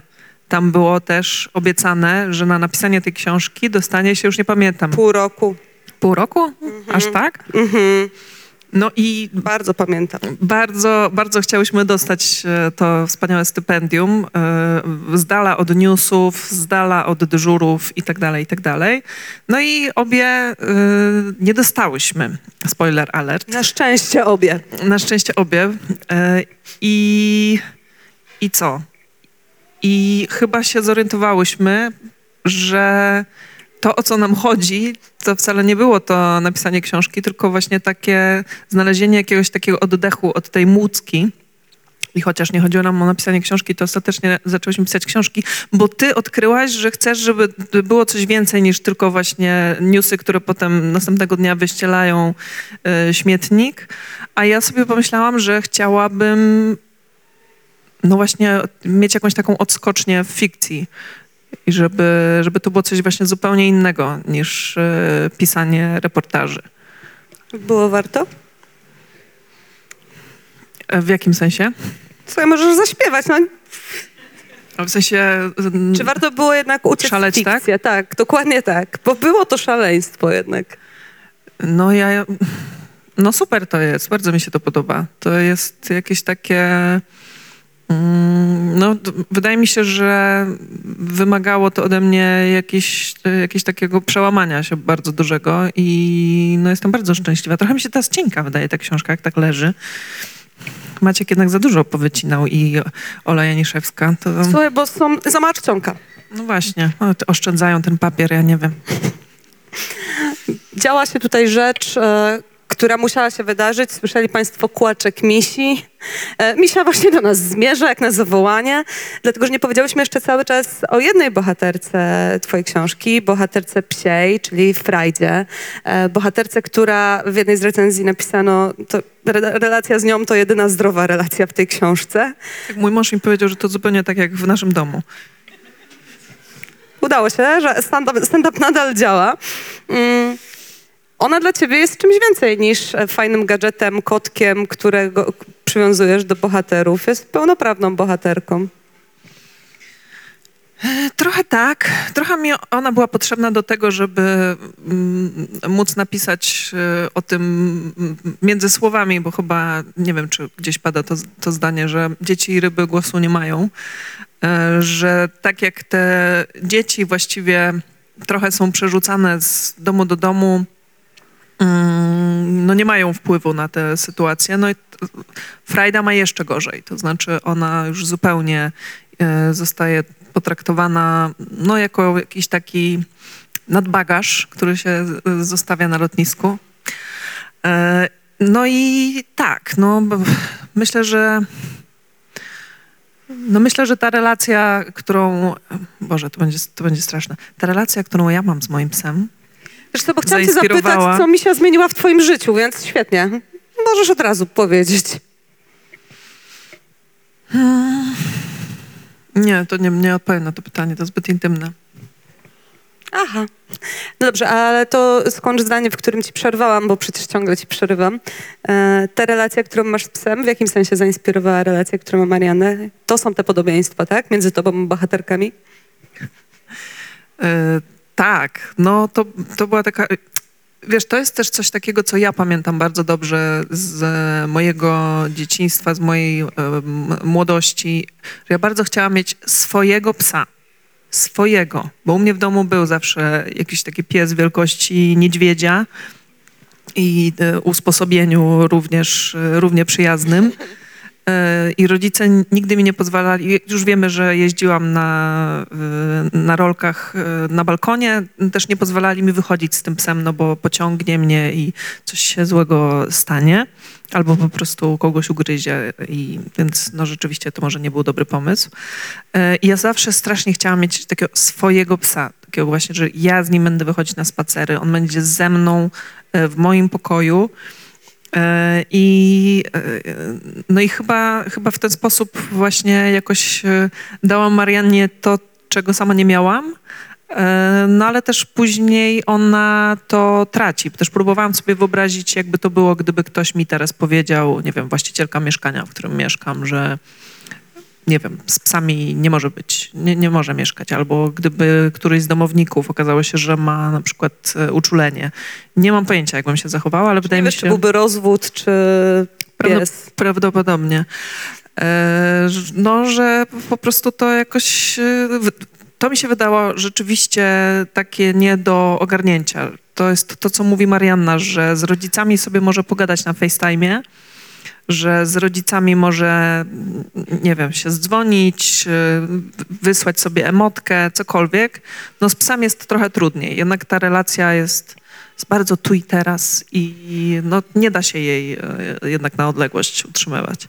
tam było też obiecane, że na napisanie tej książki dostanie się, już nie pamiętam, Pół roku. pół roku? Aż tak? Mhm. No i Bardzo pamiętam. bardzo, bardzo chciałyśmy dostać e, to wspaniałe stypendium e, z dala od newsów, z dala od dyżurów i tak dalej, i tak dalej. No i obie e, nie dostałyśmy. Spoiler alert. Na szczęście obie. Na szczęście obie. I, I co? I chyba się zorientowałyśmy, że to, o co nam chodzi, to wcale nie było to napisanie książki, tylko właśnie takie znalezienie jakiegoś takiego oddechu od tej młódzki. I chociaż nie chodziło nam o napisanie książki, to ostatecznie zaczęłyśmy pisać książki, bo ty odkryłaś, że chcesz, żeby było coś więcej niż tylko właśnie newsy, które potem następnego dnia wyścielają e, śmietnik. A ja sobie pomyślałam, że chciałabym no właśnie mieć jakąś taką odskocznię w fikcji. I żeby, żeby to było coś właśnie zupełnie innego niż e, pisanie reportaży. Było warto? E, w jakim sensie? Słuchaj, możesz zaśpiewać. No, W sensie... czy warto było jednak uciec Szaleć, w fikcję? Tak? dokładnie tak. Bo było to szaleństwo jednak. No ja... No super to jest, bardzo mi się to podoba. To jest jakieś takie... mm, No, wydaje mi się, że wymagało to ode mnie jakieś, jakiegoś takiego przełamania się bardzo dużego i no jestem bardzo szczęśliwa. Trochę mi się teraz cienka wydaje ta książka, jak tak leży. Maciek jednak za dużo powycinał i Ola Janiszewska. To, Słuchaj, bo są za mała czcionka. no właśnie, no, oszczędzają ten papier, ja nie wiem. Działa się tutaj rzecz, e, która musiała się wydarzyć. Słyszeli Państwo kłaczek misi. E, misia właśnie do nas zmierza, jak na zawołanie. Dlatego, że nie powiedziałyśmy jeszcze cały czas o jednej bohaterce Twojej książki, bohaterce psiej, czyli Frajdzie. E, bohaterce, która w jednej z recenzji napisano, to re- relacja z nią to jedyna zdrowa relacja w tej książce. Tak, mój mąż mi powiedział, że to zupełnie tak jak w naszym domu. Udało się, że stand-up, stand-up nadal działa. Mm. Ona dla ciebie jest czymś więcej niż e, fajnym gadżetem, kotkiem, którego przywiązujesz do bohaterów. Jest pełnoprawną bohaterką. Trochę tak. Trochę mi ona była potrzebna do tego, żeby mm, móc napisać e, o tym mm, między słowami, bo chyba nie wiem, czy gdzieś pada to, to zdanie, że dzieci i ryby głosu nie mają. E, Że tak jak te dzieci właściwie trochę są przerzucane z domu do domu, no nie mają wpływu na tę sytuację. No i Frajda ma jeszcze gorzej, to znaczy ona już zupełnie e, zostaje potraktowana no, jako jakiś taki nadbagaż, który się zostawia na lotnisku. E, No i tak, no myślę, że no myślę, że ta relacja, którą, Boże, to będzie, to będzie straszne, ta relacja, którą ja mam z moim psem, Co, bo chciałam cię zapytać, co misia zmieniła w twoim życiu, więc świetnie. Możesz od razu powiedzieć. nie, to nie, nie odpowiem na to pytanie, to zbyt intymne. Aha. No dobrze, ale to skończ zdanie, w którym ci przerwałam, bo przecież ciągle ci przerywam. E, ta relacja, którą masz z psem, w jakim sensie zainspirowała relację, którą ma Marianę? To są te podobieństwa, tak? Między tobą a bohaterkami? E, tak, no to, to była taka. Wiesz, to jest też coś takiego, co ja pamiętam bardzo dobrze z mojego dzieciństwa, z mojej em, młodości. Ja bardzo chciałam mieć swojego psa. Swojego, bo u mnie w domu był zawsze jakiś taki pies wielkości niedźwiedzia i e, usposobieniu również e, równie przyjaznym. E, I rodzice nigdy mi nie pozwalali. Już wiemy, że jeździłam na, na rolkach e, na balkonie. Też nie pozwalali mi wychodzić z tym psem, no bo pociągnie mnie i coś się złego stanie. Albo po prostu kogoś ugryzie. I, więc no rzeczywiście to może nie był dobry pomysł. E, I ja zawsze strasznie chciałam mieć takiego swojego psa. Takiego właśnie, że ja z nim będę wychodzić na spacery. On będzie ze mną w moim pokoju. E, I, e, no i chyba, chyba w ten sposób właśnie jakoś e, dałam Mariannie to, czego sama nie miałam. No ale też później ona to traci. Też próbowałam sobie wyobrazić, jakby to było, gdyby ktoś mi teraz powiedział, nie wiem, właścicielka mieszkania, w którym mieszkam, że nie wiem, z psami nie może być, nie, nie może mieszkać, albo gdyby któryś z domowników okazało się, że ma na przykład e, uczulenie. Nie mam pojęcia, jak bym się zachowała, ale wydaje Nie mi się... czy byłby rozwód, czy pies. Prawdopodobnie. E, no, że po prostu to jakoś. e, To mi się wydało rzeczywiście takie nie do ogarnięcia. To jest to, co mówi Marianna, że z rodzicami sobie może pogadać na FaceTime'ie, że z rodzicami może, nie wiem, się zdzwonić, e, wysłać sobie emotkę, cokolwiek. No z psami jest trochę trudniej. Jednak ta relacja jest, jest bardzo tu i teraz i no, nie da się jej e, jednak na odległość utrzymywać.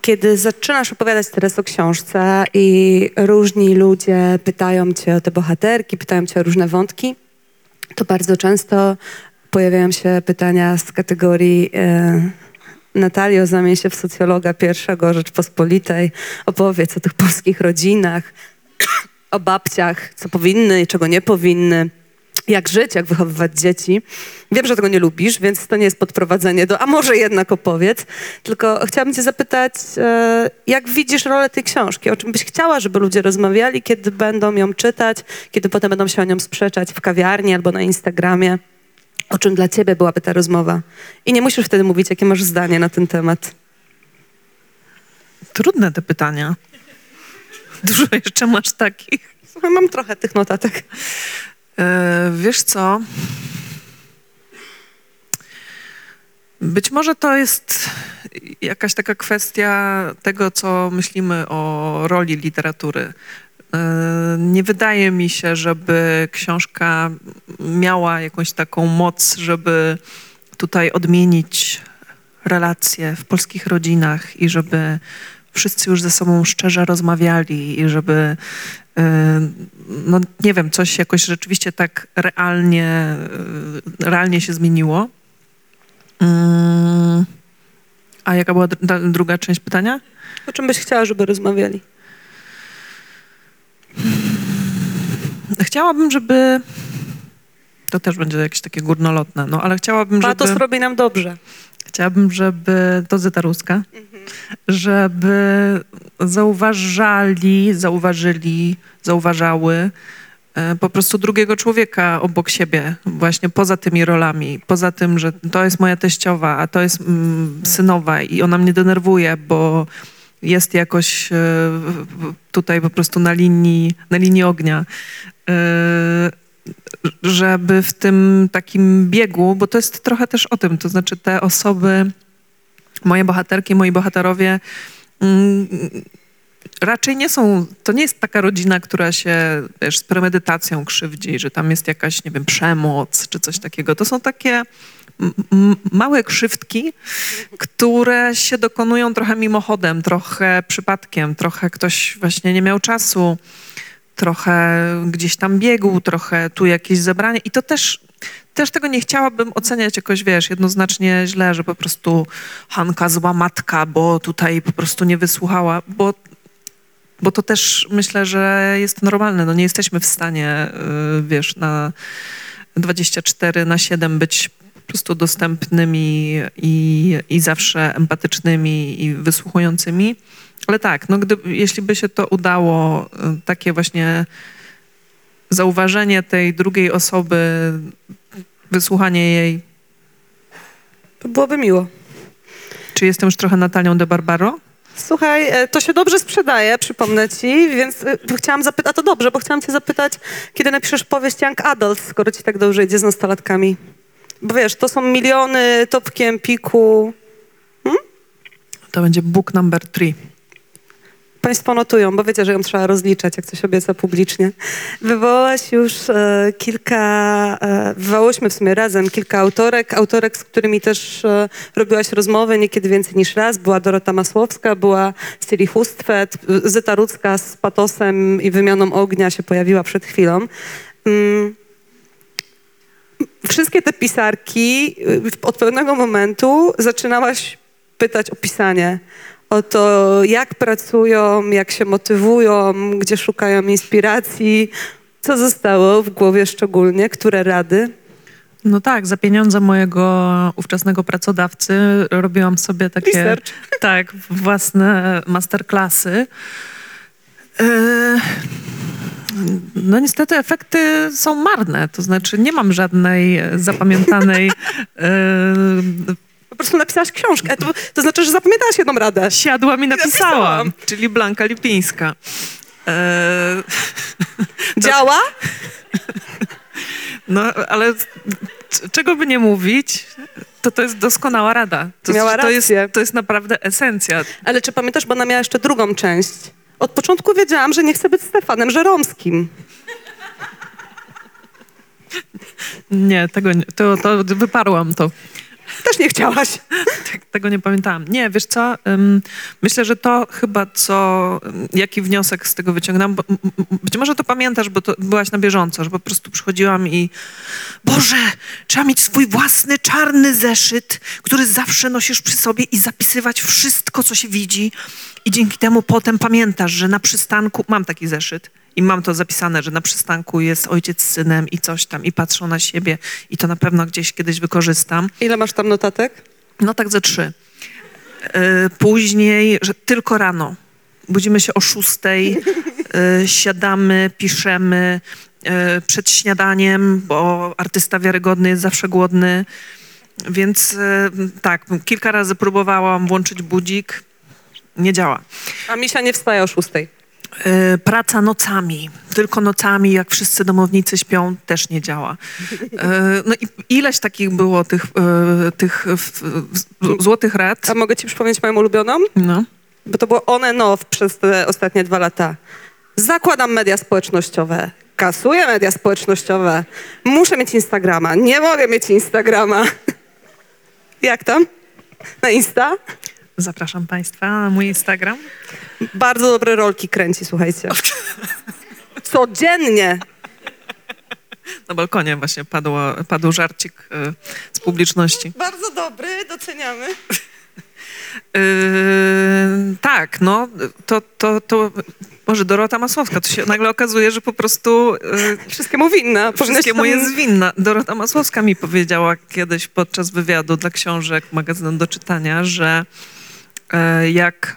Kiedy zaczynasz opowiadać teraz o książce i różni ludzie pytają cię o te bohaterki, pytają cię o różne wątki, to bardzo często pojawiają się pytania z kategorii e, Natalio, zamień się w socjologa pierwszego Rzeczpospolitej, opowiedz o tych polskich rodzinach, o babciach, co powinny i czego nie powinny, jak żyć, jak wychowywać dzieci. Wiem, że tego nie lubisz, więc to nie jest podprowadzenie do, a może jednak opowiedz. Tylko chciałabym cię zapytać, e, jak widzisz rolę tej książki? O czym byś chciała, żeby ludzie rozmawiali, kiedy będą ją czytać, kiedy potem będą się o nią sprzeczać w kawiarni albo na Instagramie? O czym dla ciebie byłaby ta rozmowa? I nie musisz wtedy mówić, jakie masz zdanie na ten temat. Trudne te pytania. Dużo jeszcze masz takich. Słuchaj, mam trochę tych notatek. E, wiesz co? Być może to jest jakaś taka kwestia tego, co myślimy o roli literatury. E, Nie wydaje mi się, żeby książka miała jakąś taką moc, żeby tutaj odmienić relacje w polskich rodzinach i żeby wszyscy już ze sobą szczerze rozmawiali i żeby, y, no nie wiem, coś jakoś rzeczywiście tak realnie, y, realnie się zmieniło. Mm. A jaka była druga część pytania? O czym byś chciała, żeby rozmawiali? Chciałabym, żeby. To też będzie jakieś takie górnolotne, no ale chciałabym, żeby. Patos robi nam dobrze. Chciałabym, żeby to Zyta Ruska, żeby zauważali, zauważyli, zauważały e, po prostu drugiego człowieka obok siebie, właśnie poza tymi rolami, poza tym, że to jest moja teściowa, a to jest mm, synowa i ona mnie denerwuje, bo jest jakoś e, tutaj po prostu na linii, na linii ognia. E, żeby w tym takim biegu, bo to jest trochę też o tym, to znaczy te osoby, moje bohaterki, moi bohaterowie, mm, raczej nie są, to nie jest taka rodzina, która się, wiesz, z premedytacją krzywdzi, że tam jest jakaś, nie wiem, przemoc czy coś takiego. To są takie małe krzywdki, które się dokonują trochę mimochodem, trochę przypadkiem, trochę ktoś właśnie nie miał czasu, trochę gdzieś tam biegł, trochę tu jakieś zebranie i to też, też tego nie chciałabym oceniać jakoś, wiesz, jednoznacznie źle, że po prostu Hanka zła matka, bo tutaj po prostu nie wysłuchała, bo, bo to też myślę, że jest normalne. No nie jesteśmy w stanie, y, wiesz, na 24 na 7 być po prostu dostępnymi i, i zawsze empatycznymi i wysłuchującymi. Ale tak, no gdy, jeśli by się to udało, y, takie właśnie zauważenie tej drugiej osoby, wysłuchanie jej. To byłoby miło. Czy jestem już trochę Natalią de Barbaro? Słuchaj, e, to się dobrze sprzedaje, przypomnę ci, więc e, chciałam zapytać, a to dobrze, bo chciałam cię zapytać, kiedy napiszesz powieść Young Adult, skoro ci tak dobrze idzie z nastolatkami. Bo wiesz, to są miliony, topkiem, piku. To będzie book number three. Państwo notują, bo wiecie, że ją trzeba rozliczać, jak coś obieca publicznie. Wywołałaś już e, kilka, e, wywołałyśmy w sumie razem kilka autorek, autorek, z którymi też e, robiłaś rozmowy, niekiedy więcej niż raz. Była Dorota Masłowska, była Ciri Hustwet, Zyta Rudzka z patosem i wymianą ognia się pojawiła przed chwilą. Mm. Wszystkie te pisarki y, od pewnego momentu zaczynałaś pytać o pisanie, o to, jak pracują, jak się motywują, gdzie szukają inspiracji, co zostało w głowie szczególnie, które rady. No tak, za pieniądze mojego ówczesnego pracodawcy robiłam sobie takie Research. tak, własne masterclassy. E, No niestety efekty są marne, to znaczy nie mam żadnej e, zapamiętanej e, Po prostu napisałaś książkę. To, to znaczy, że zapamiętałaś jedną radę. siadłam i napisałam, napisałam. czyli Blanka Lipińska. E, Działa? No, ale c- czego by nie mówić, to to jest doskonała rada. To, Miała to, jest, rację. to jest naprawdę esencja. Ale czy pamiętasz, bo ona miała jeszcze drugą część? Od początku wiedziałam, że nie chcę być Stefanem Żeromskim. Nie, tego nie, to, to wyparłam to. Też nie chciałaś. Tak, Tego nie pamiętałam. Nie, wiesz co, myślę, że to chyba co, jaki wniosek z tego wyciągnęłam, być może to pamiętasz, bo to byłaś na bieżąco, że po prostu przychodziłam i Boże, trzeba mieć swój własny czarny zeszyt, który zawsze nosisz przy sobie i zapisywać wszystko, co się widzi i dzięki temu potem pamiętasz, że na przystanku, mam taki zeszyt i mam to zapisane, że na przystanku jest ojciec z synem i coś tam i patrzą na siebie i to na pewno gdzieś kiedyś wykorzystam. Ile masz tam notatek? No tak ze trzy. E, Później, że tylko rano. Budzimy się o szóstej, e, siadamy, piszemy e, przed śniadaniem, bo artysta wiarygodny jest zawsze głodny. Więc tak, kilka razy próbowałam włączyć budzik. Nie działa. A Misia nie wstaje o szóstej. E, Praca nocami, tylko nocami, jak wszyscy domownicy śpią, też nie działa. E, No i ileś takich było tych, e, tych złotych rad. A mogę ci przypomnieć moją ulubioną? No. Bo to było on and off przez te ostatnie dwa lata. Zakładam media społecznościowe. Kasuję media społecznościowe. Muszę mieć Instagrama. Nie mogę mieć Instagrama. Jak tam? Na Insta? Zapraszam Państwa na mój Instagram. Bardzo dobre rolki kręci, słuchajcie. Codziennie. Na balkonie właśnie padło, padł żarcik e, z publiczności. Bardzo dobry, doceniamy. E, tak, no, to, to, to może Dorota Masłowska. To się nagle okazuje, że po prostu e, Wszystkiemu winna. wszystkiemu Powinnaś jest winna. Dorota Masłowska mi powiedziała kiedyś podczas wywiadu dla książek, magazynu do czytania, że jak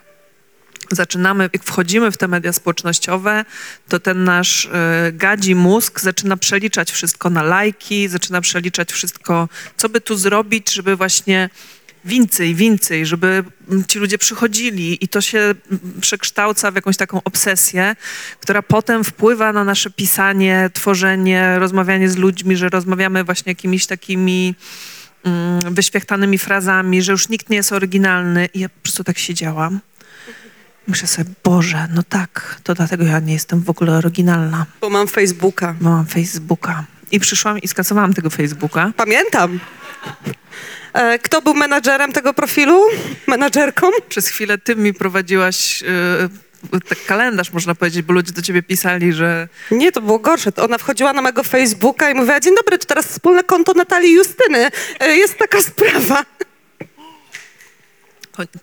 zaczynamy, jak wchodzimy w te media społecznościowe, to ten nasz e, gadzi mózg zaczyna przeliczać wszystko na lajki, zaczyna przeliczać wszystko, co by tu zrobić, żeby właśnie więcej, więcej, żeby ci ludzie przychodzili i to się przekształca w jakąś taką obsesję, która potem wpływa na nasze pisanie, tworzenie, rozmawianie z ludźmi, że rozmawiamy właśnie jakimiś takimi wyświechtanymi frazami, że już nikt nie jest oryginalny i ja po prostu tak siedziałam. Myślę sobie, Boże, no tak, to dlatego ja nie jestem w ogóle oryginalna, Bo mam Facebooka. bo mam Facebooka. I przyszłam i skasowałam tego Facebooka. Pamiętam. E, Kto był menadżerem tego profilu? Menadżerką? Przez chwilę ty mi prowadziłaś yy, tak kalendarz, można powiedzieć, bo ludzie do ciebie pisali, że Nie, to było gorsze. To Ona wchodziła na mojego Facebooka i mówiła, dzień dobry, to teraz wspólne konto Natalii i Justyny. E, Jest taka sprawa.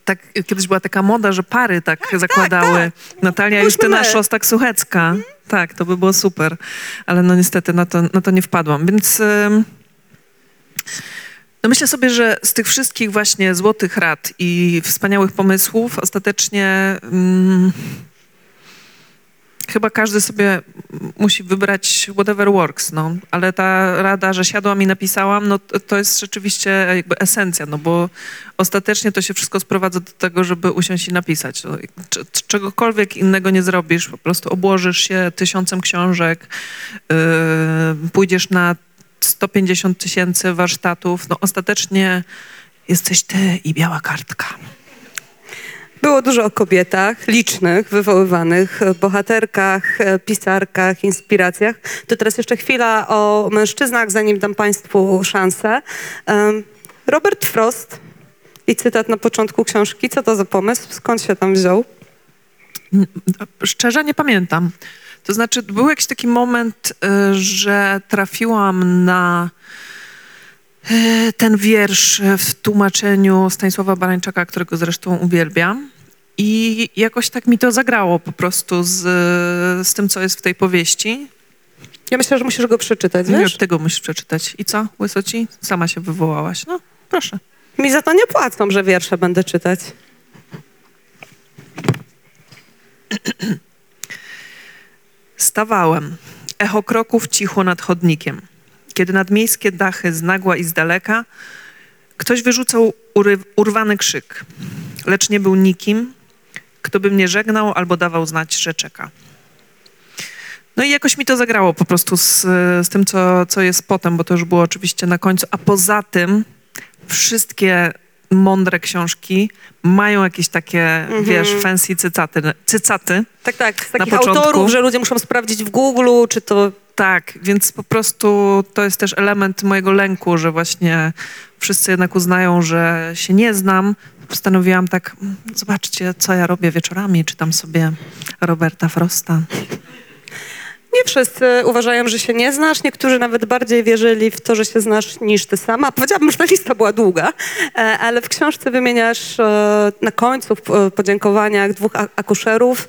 tak, kiedyś była taka moda, że pary tak zakładały. Natalia To już Justyna my. Szostak-Suchecka. Tak, to by było super. Ale no niestety na to, na to nie wpadłam. Więc ym, no myślę sobie, że z tych wszystkich właśnie złotych rad i wspaniałych pomysłów ostatecznie ym, chyba każdy sobie musi wybrać whatever works, no. Ale ta rada, że siadłam i napisałam, no to, jest rzeczywiście jakby esencja, no bo ostatecznie to się wszystko sprowadza do tego, żeby usiąść i napisać. No, czegokolwiek innego nie zrobisz, po prostu obłożysz się tysiącem książek, yy, pójdziesz na 150 tysięcy warsztatów, no ostatecznie jesteś ty i biała kartka. Było dużo o kobietach, licznych, wywoływanych, bohaterkach, pisarkach, inspiracjach. To teraz jeszcze chwila o mężczyznach, zanim dam Państwu szansę. Robert Frost i cytat na początku książki. Co to za pomysł? Skąd się tam wziął? Szczerze nie pamiętam. To znaczy, był jakiś taki moment, y, że trafiłam na y, ten wiersz w tłumaczeniu Stanisława Barańczaka, którego zresztą uwielbiam. I jakoś tak mi to zagrało po prostu z, z tym, co jest w tej powieści. Ja myślę, że musisz go przeczytać, Nie, wiesz? tego musisz przeczytać. I co, Łysoci? Sama się wywołałaś. No, proszę. Mi za to nie płacą, że wiersze będę czytać. Stawałem. Echo kroków cicho nad chodnikiem. Kiedy nad miejskie dachy z nagła i z daleka ktoś wyrzucał urwany krzyk. Lecz nie był nikim, kto by mnie żegnał albo dawał znać, że czeka. No i jakoś mi to zagrało po prostu z, z tym, co, co jest potem, bo to już było oczywiście na końcu. A poza tym wszystkie mądre książki mają jakieś takie, wiesz, fancy cycaty, cycaty. Tak, tak, z Na takich autorów, że ludzie muszą sprawdzić w Google, czy to... Tak, więc po prostu to jest też element mojego lęku, że właśnie wszyscy jednak uznają, że się nie znam. Postanowiłam tak, "Mm, zobaczcie, co ja robię wieczorami, czytam sobie Roberta Frosta. Nie wszyscy uważają, że się nie znasz. Niektórzy nawet bardziej wierzyli w to, że się znasz niż ty sama. Powiedziałabym, że ta lista była długa, e, ale w książce wymieniasz e, na końcu w e, podziękowaniach dwóch akuszerów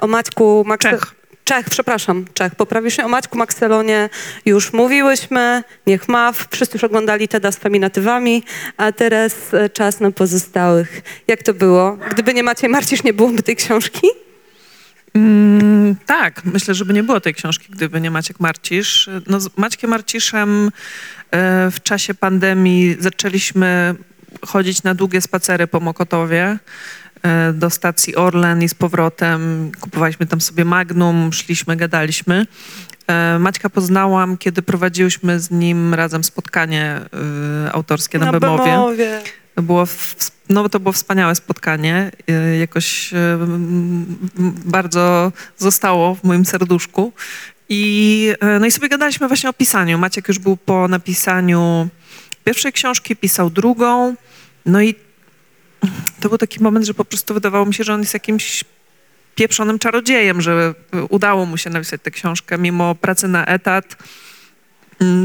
o Maćku... Max... Czech. Czech, przepraszam, Czech. Poprawisz się. O Maćku Makselonie już mówiłyśmy. Niech ma. Wszyscy już oglądali Teda z feminatywami, a teraz czas na pozostałych. Jak to było? Gdyby nie Maciej Marcisz, nie byłoby tej książki? Mm, tak, myślę, żeby nie było tej książki, gdyby nie Maciek Marcisz. No, z Maćkiem Marciszem e, w czasie pandemii zaczęliśmy chodzić na długie spacery po Mokotowie e, do stacji Orlen i z powrotem. Kupowaliśmy tam sobie Magnum, szliśmy, gadaliśmy. E, Maćka poznałam, kiedy prowadziłyśmy z nim razem spotkanie autorskie na, Bemowie. Bemowie. To było, w, no, to było wspaniałe spotkanie. Y, Jakoś y, bardzo zostało w moim serduszku. I, y, no i sobie gadaliśmy właśnie o pisaniu. Maciek już był po napisaniu pierwszej książki, pisał drugą. No i to był taki moment, że po prostu wydawało mi się, że on jest jakimś pieprzonym czarodziejem, że udało mu się napisać tę książkę mimo pracy na etat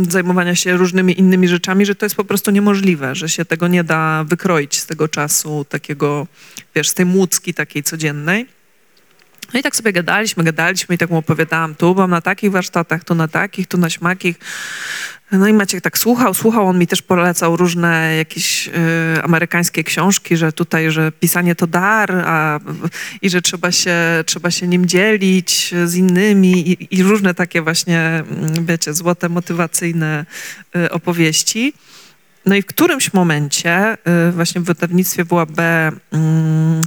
zajmowania się różnymi innymi rzeczami, że to jest po prostu niemożliwe, że się tego nie da wykroić z tego czasu takiego, wiesz, z tej młódzki takiej codziennej. No i tak sobie gadaliśmy, gadaliśmy i tak mu opowiadałam, tu byłam na takich warsztatach, tu na takich, tu na śmakich. No i Maciek tak słuchał, słuchał, on mi też polecał różne jakieś y, amerykańskie książki, że tutaj, że pisanie to dar a, i że trzeba się, trzeba się nim dzielić z innymi i, i różne takie właśnie, mm, wiecie, złote motywacyjne y, opowieści. No i w którymś momencie y, właśnie w wydawnictwie WAB mm,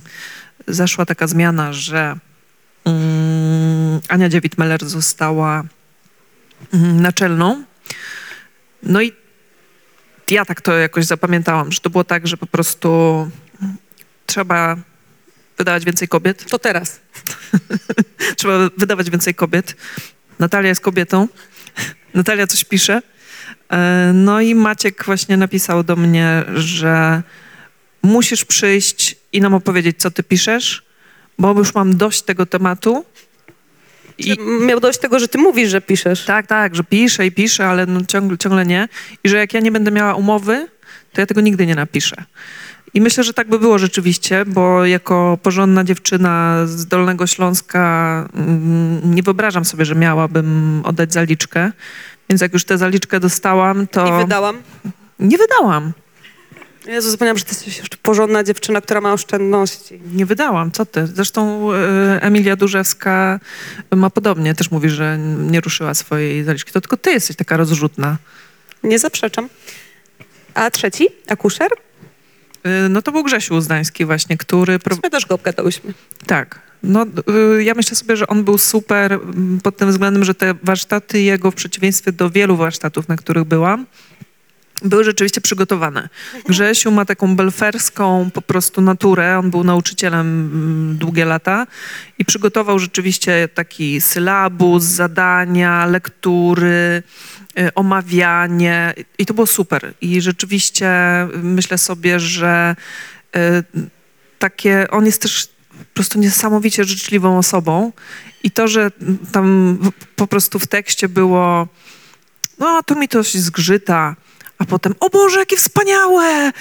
zaszła taka zmiana, że mm, Ania Dziewit-Meller została naczelną. No i ja tak to jakoś zapamiętałam, że to było tak, że po prostu trzeba wydawać więcej kobiet. To teraz. Trzeba wydawać więcej kobiet. Natalia jest kobietą. Natalia coś pisze. E, No i Maciek właśnie napisał do mnie, że musisz przyjść i nam opowiedzieć, co ty piszesz, bo już mam dość tego tematu. I, Miał dość tego, że ty mówisz, że piszesz. tak, tak, że piszę i piszę, ale no ciągle, ciągle nie. I że jak ja nie będę miała umowy, to ja tego nigdy nie napiszę. I myślę, że tak by było rzeczywiście, bo jako porządna dziewczyna z Dolnego Śląska mm, nie wyobrażam sobie, że miałabym oddać zaliczkę. Więc jak już tę zaliczkę dostałam, to I wydałam. nie wydałam. Jezu, zapomniałam, że ty jesteś jeszcze porządna dziewczyna, która ma oszczędności. Nie wydałam, co ty? Zresztą e, Emilia Durzewska ma podobnie, też mówi, że nie ruszyła swojej zaliczki. To tylko ty jesteś taka rozrzutna. Nie zaprzeczam. A trzeci? Akuszer? E, No to był Grzesiu Uzdański właśnie, który... Pro... My też go obgadałyśmy. Tak. No, y, ja myślę sobie, że on był super pod tym względem, że te warsztaty jego, w przeciwieństwie do wielu warsztatów, na których byłam, były rzeczywiście przygotowane. Grzesiu ma taką belferską po prostu naturę. On był nauczycielem mm, długie lata i przygotował rzeczywiście taki sylabus, zadania, lektury, y, omawianie i to było super. I rzeczywiście myślę sobie, że y, takie, on jest też po prostu niesamowicie życzliwą osobą i to, że tam po prostu w tekście było no tu mi coś zgrzyta, a potem, o Boże, jakie wspaniałe,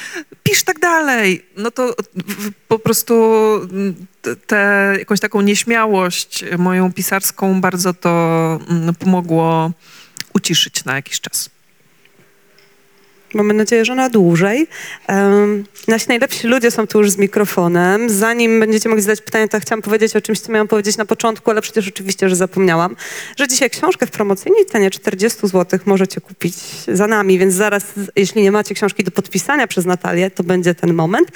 pisz tak dalej. No to po prostu mm, tę jakąś taką nieśmiałość moją pisarską bardzo to mm, pomogło uciszyć na jakiś czas. Mamy nadzieję, że na dłużej. Um, nasi najlepsi ludzie są tu już z mikrofonem. Zanim będziecie mogli zadać pytania, to chciałam powiedzieć o czymś, co miałam powiedzieć na początku, ale przecież oczywiście, że zapomniałam, że dzisiaj książkę w promocyjnej cenie 40 zł możecie kupić za nami, więc zaraz, jeśli nie macie książki do podpisania przez Natalię, to będzie ten moment.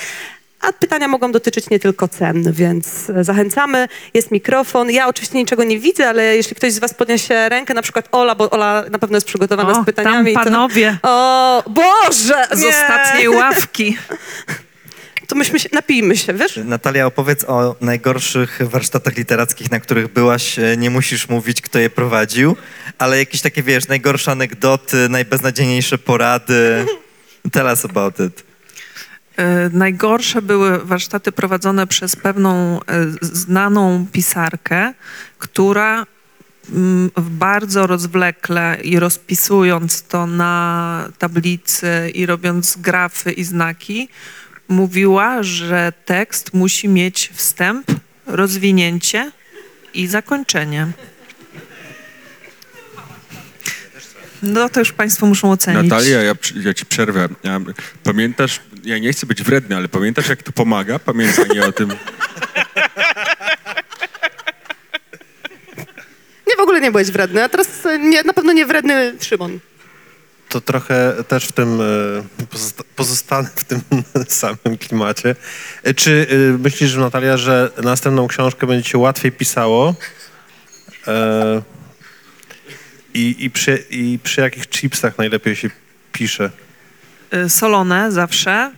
A pytania mogą dotyczyć nie tylko cen, więc zachęcamy. Jest mikrofon. Ja oczywiście niczego nie widzę, ale jeśli ktoś z was podniesie rękę, na przykład Ola, bo Ola na pewno jest przygotowana O, z pytaniami. tam to- panowie o, Boże! z nie. ostatniej ławki. To myśmy się, napijmy się, wiesz? Natalia, opowiedz o najgorszych warsztatach literackich, na których byłaś. E, Nie musisz mówić, kto je prowadził, ale jakieś takie, wiesz, najgorsze anegdoty, najbeznadziejniejsze porady. Tell us about it. E, Najgorsze były warsztaty prowadzone przez pewną e, znaną pisarkę, która mm, bardzo rozwlekle i rozpisując to na tablicy i robiąc grafy i znaki, mówiła, że tekst musi mieć wstęp, rozwinięcie i zakończenie. No to już Państwo muszą ocenić. Natalia, ja, ja ci przerwę. Pamiętasz, ja nie chcę być wredny, ale pamiętasz jak to pomaga? Pamiętanie o tym. Nie, w ogóle nie byłeś wredny, a teraz e, nie, na pewno nie wredny Szymon. To trochę też w tym, e, pozosta- pozostanę w tym samym klimacie. E, Czy myślisz, Natalia, że następną książkę będzie ci łatwiej pisało? E, I, i, przy, I przy jakich chipsach najlepiej się pisze? Y, solone zawsze.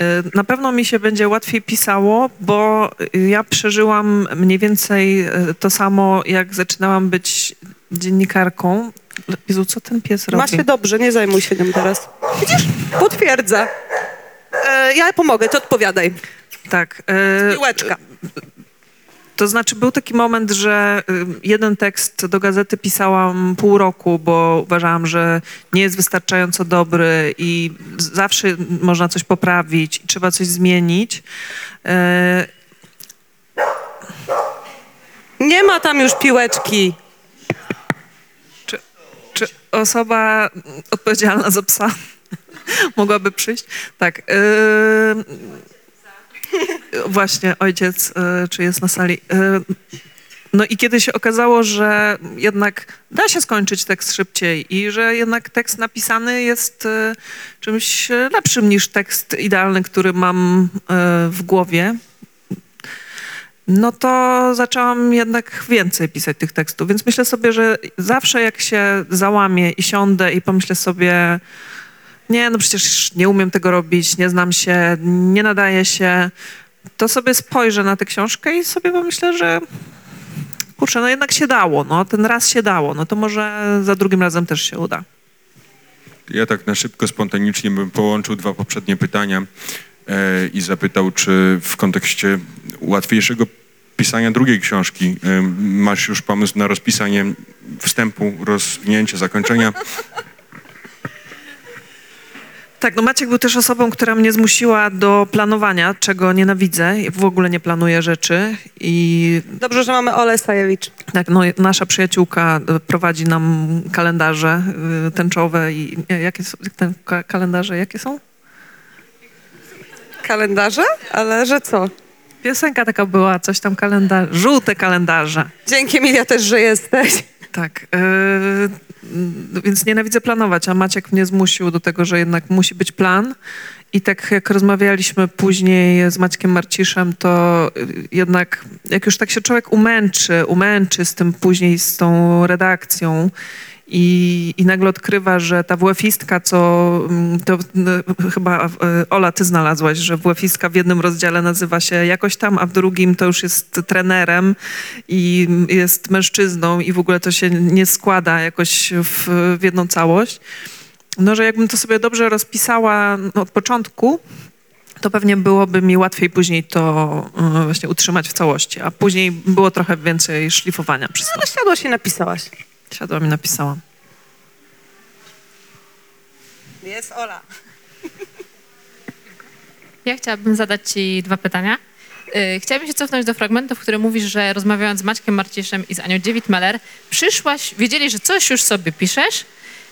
Y, Na pewno mi się będzie łatwiej pisało, bo ja przeżyłam mniej więcej y, to samo, jak zaczynałam być dziennikarką. Jezu, co ten pies robi? Ma się dobrze, nie zajmuj się nią teraz. Widzisz? Potwierdzę. E, ja pomogę, ty odpowiadaj. Tak. y, Piłeczka. To znaczy był taki moment, że jeden tekst do gazety pisałam pół roku, bo uważałam, że nie jest wystarczająco dobry i zawsze można coś poprawić i trzeba coś zmienić. Y, Nie ma tam już piłeczki. Czy, czy osoba odpowiedzialna za psa mogłaby przyjść? Tak. Yy, właśnie, ojciec, yy, czy jest na sali. Yy, no i kiedy się okazało, że jednak da się skończyć tekst szybciej i że jednak tekst napisany jest yy, czymś lepszym niż tekst idealny, który mam w głowie, no to zaczęłam jednak więcej pisać tych tekstów, więc myślę sobie, że zawsze jak się załamię i siądę i pomyślę sobie, nie, no przecież nie umiem tego robić, nie znam się, nie nadaję się, to sobie spojrzę na tę książkę i sobie pomyślę, że kurczę, no jednak się dało, no ten raz się dało, no to może za drugim razem też się uda. Ja tak na szybko, spontanicznie bym połączył dwa poprzednie pytania e, i zapytał, czy w kontekście łatwiejszego pisania drugiej książki e, masz już pomysł na rozpisanie wstępu, rozwinięcie, zakończenia? Tak, no Maciek był też osobą, która mnie zmusiła do planowania, czego nienawidzę. W ogóle nie planuję rzeczy i Dobrze, że mamy Olę Sajewicz. Tak, no, nasza przyjaciółka prowadzi nam kalendarze y, tęczowe i jakie są te ka- kalendarze, jakie są? Kalendarze? Ale że co? Piosenka taka była, coś tam kalendarz, żółte kalendarze. Dzięki Emilia też, że jesteś. Tak, y, y, więc nienawidzę planować, a Maciek mnie zmusił do tego, że jednak musi być plan. I tak jak rozmawialiśmy później z Maćkiem Marciszem, to jednak jak już tak się człowiek umęczy, umęczy z tym później, z tą redakcją i, i nagle odkrywa, że ta WF-istka, co mm, to y, chyba y, Ola, ty znalazłaś, że WF-istka w jednym rozdziale nazywa się jakoś tam, a w drugim to już jest trenerem i jest mężczyzną i w ogóle to się nie składa jakoś w, w jedną całość. No, że jakbym to sobie dobrze rozpisała no, od początku, to pewnie byłoby mi łatwiej później to y, właśnie utrzymać w całości, a później było trochę więcej szlifowania przez to. Ale siadłaś i napisałaś. Siadłam i napisałam. Jest Ola. Ja chciałabym zadać Ci dwa pytania. Yy, Chciałabym się cofnąć do fragmentu, w którym mówisz, że rozmawiając z Maćkiem Marciszem i z Anią Dziewit-Meller, przyszłaś, wiedzieli, że coś już sobie piszesz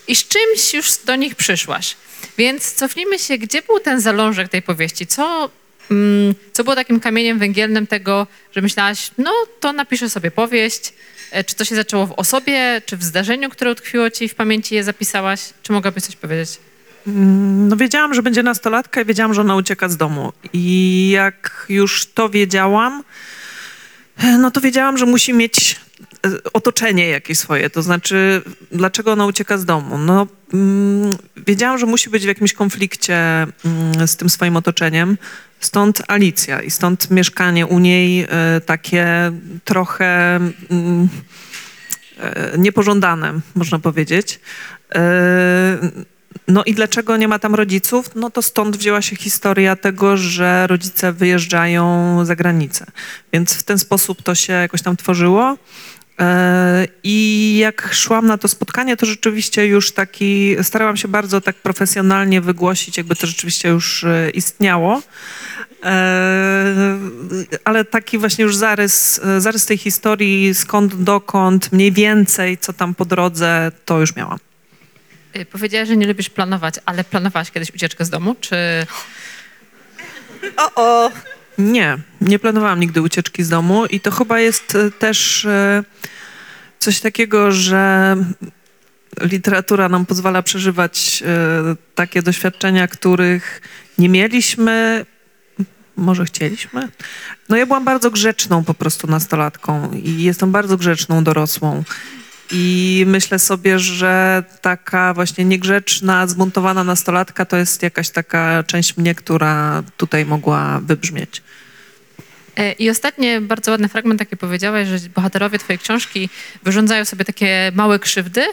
i z czymś już do nich przyszłaś. Więc cofnijmy się, gdzie był ten zalążek tej powieści? Co, mm, co było takim kamieniem węgielnym tego, że myślałaś, no to napiszę sobie powieść, czy to się zaczęło w osobie, czy w zdarzeniu, które utkwiło ci w pamięci, je zapisałaś? Czy mogłabyś coś powiedzieć? No wiedziałam, że będzie nastolatka i wiedziałam, że ona ucieka z domu. I jak już to wiedziałam, no to wiedziałam, że musi mieć e, otoczenie jakieś swoje. To znaczy, dlaczego ona ucieka z domu? No, mm, wiedziałam, że musi być w jakimś konflikcie mm, z tym swoim otoczeniem. Stąd Alicja i stąd mieszkanie u niej e, takie trochę e, niepożądane, można powiedzieć. E, no i dlaczego nie ma tam rodziców? No to stąd wzięła się historia tego, że rodzice wyjeżdżają za granicę. Więc w ten sposób to się jakoś tam tworzyło. E, I jak szłam na to spotkanie, to rzeczywiście już taki, starałam się bardzo tak profesjonalnie wygłosić, jakby to rzeczywiście już e, istniało. E, Ale taki właśnie już zarys, zarys tej historii, skąd, dokąd, mniej więcej, co tam po drodze, to już miałam. Powiedziałaś, że nie lubisz planować, ale planowałaś kiedyś ucieczkę z domu, czy... O, o. Nie, nie planowałam nigdy ucieczki z domu i to chyba jest e, też e, coś takiego, że literatura nam pozwala przeżywać e, takie doświadczenia, których nie mieliśmy, może chcieliśmy. No ja byłam bardzo grzeczną po prostu nastolatką i jestem bardzo grzeczną dorosłą. I myślę sobie, że taka właśnie niegrzeczna, zbuntowana nastolatka to jest jakaś taka część mnie, która tutaj mogła wybrzmieć. E, I ostatnie bardzo ładny fragment, taki powiedziałaś, że bohaterowie twojej książki wyrządzają sobie takie małe krzywdy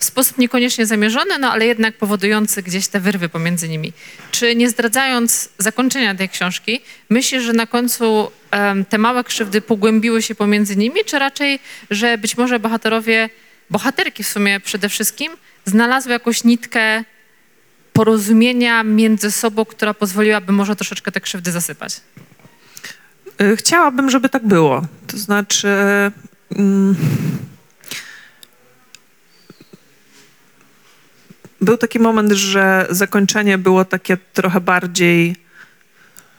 w sposób niekoniecznie zamierzony, no ale jednak powodujący gdzieś te wyrwy pomiędzy nimi. Czy nie zdradzając zakończenia tej książki, myślisz, że na końcu em, te małe krzywdy pogłębiły się pomiędzy nimi, czy raczej, że być może bohaterowie, bohaterki w sumie przede wszystkim, znalazły jakąś nitkę porozumienia między sobą, która pozwoliłaby może troszeczkę te krzywdy zasypać? Y, Chciałabym, żeby tak było. To znaczy. mm, Był taki moment, że zakończenie było takie trochę bardziej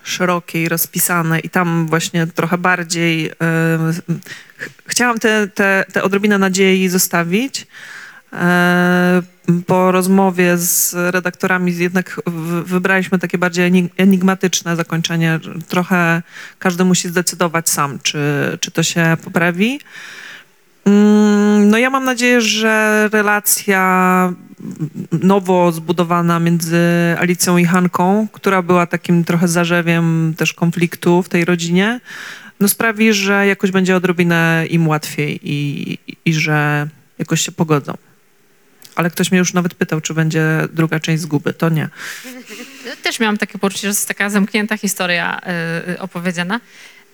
szerokie i rozpisane, i tam właśnie trochę bardziej. ch- Chciałam te, te, te odrobinę nadziei zostawić. E, Po rozmowie z redaktorami jednak wybraliśmy takie bardziej enig- enigmatyczne zakończenie. Trochę każdy musi zdecydować sam, czy, czy to się poprawi. Mm, No ja mam nadzieję, że relacja nowo zbudowana między Alicją i Hanką, która była takim trochę zarzewiem też konfliktu w tej rodzinie, no sprawi, że jakoś będzie odrobinę im łatwiej i, i że jakoś się pogodzą. Ale ktoś mnie już nawet pytał, czy będzie druga część zguby. To nie. Też miałam takie poczucie, że jest taka zamknięta historia y, opowiedziana.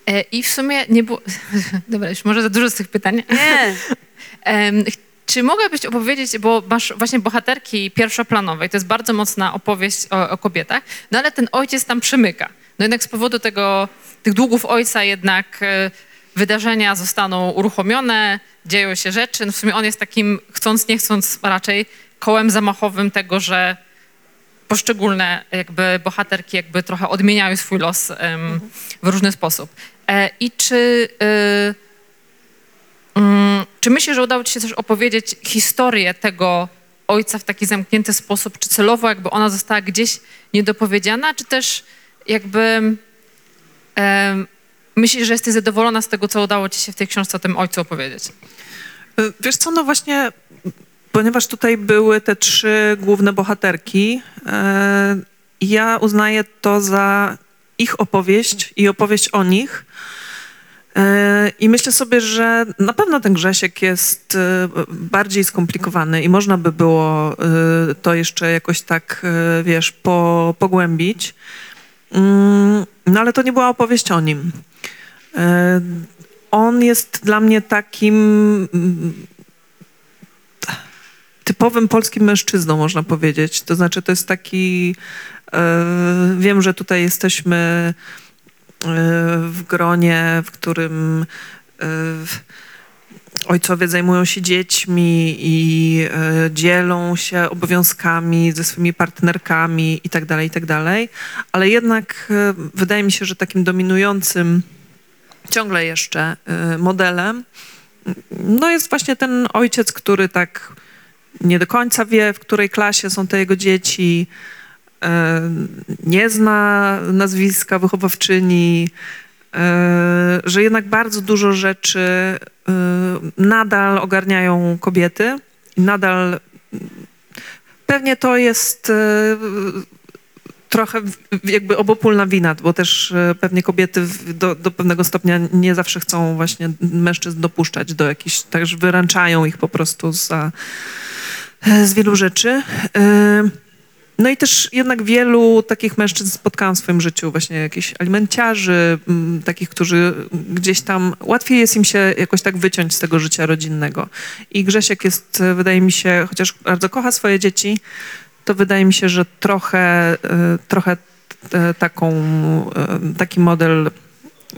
E, I w sumie nie było... Dobra, już może za dużo z tych pytań. Nie. Czy mogłabyś opowiedzieć, bo masz właśnie bohaterki pierwszoplanowej, to jest bardzo mocna opowieść o, o kobietach, no ale ten ojciec tam przemyka. No jednak z powodu tego, tych długów ojca jednak e, wydarzenia zostaną uruchomione, dzieją się rzeczy. No w sumie on jest takim, chcąc nie chcąc raczej, kołem zamachowym tego, że poszczególne jakby bohaterki jakby trochę odmieniają swój los em, w różny sposób. E, I czy, y, mm, czy myślisz, że udało ci się też opowiedzieć historię tego ojca w taki zamknięty sposób, czy celowo jakby ona została gdzieś niedopowiedziana, czy też jakby em, myślisz, że jesteś zadowolona z tego, co udało ci się w tej książce o tym ojcu opowiedzieć? Y, Wiesz co, no właśnie, ponieważ tutaj były te trzy główne bohaterki, e, ja uznaję to za ich opowieść i opowieść o nich. E, I myślę sobie, że na pewno ten Grzesiek jest e, bardziej skomplikowany i można by było e, to jeszcze jakoś tak, wiesz, po, pogłębić. Mm, No ale to nie była opowieść o nim. On jest dla mnie takim mm, typ, typowym polskim mężczyzną, można powiedzieć. To znaczy, to jest taki. E, wiem, że tutaj jesteśmy e, w gronie, w którym e, ojcowie zajmują się dziećmi i dzielą się obowiązkami ze swoimi partnerkami i tak dalej, i tak. Ale jednak wydaje mi się, że takim dominującym ciągle jeszcze modelem no jest właśnie ten ojciec, który tak nie do końca wie, w której klasie są te jego dzieci, nie zna nazwiska wychowawczyni, e, że jednak bardzo dużo rzeczy e, nadal ogarniają kobiety i nadal pewnie to jest e, trochę jakby obopólna wina, bo też e, pewnie kobiety do, do pewnego stopnia nie zawsze chcą właśnie mężczyzn dopuszczać do jakichś, także wyręczają ich po prostu za, e, z wielu rzeczy. No i też jednak wielu takich mężczyzn spotkałam w swoim życiu, właśnie jakichś alimenciarzy, m, takich, którzy gdzieś tam, łatwiej jest im się jakoś tak wyciąć z tego życia rodzinnego. I Grzesiek jest, e, wydaje mi się, chociaż bardzo kocha swoje dzieci, to wydaje mi się, że trochę, e, trochę e, taką, taki model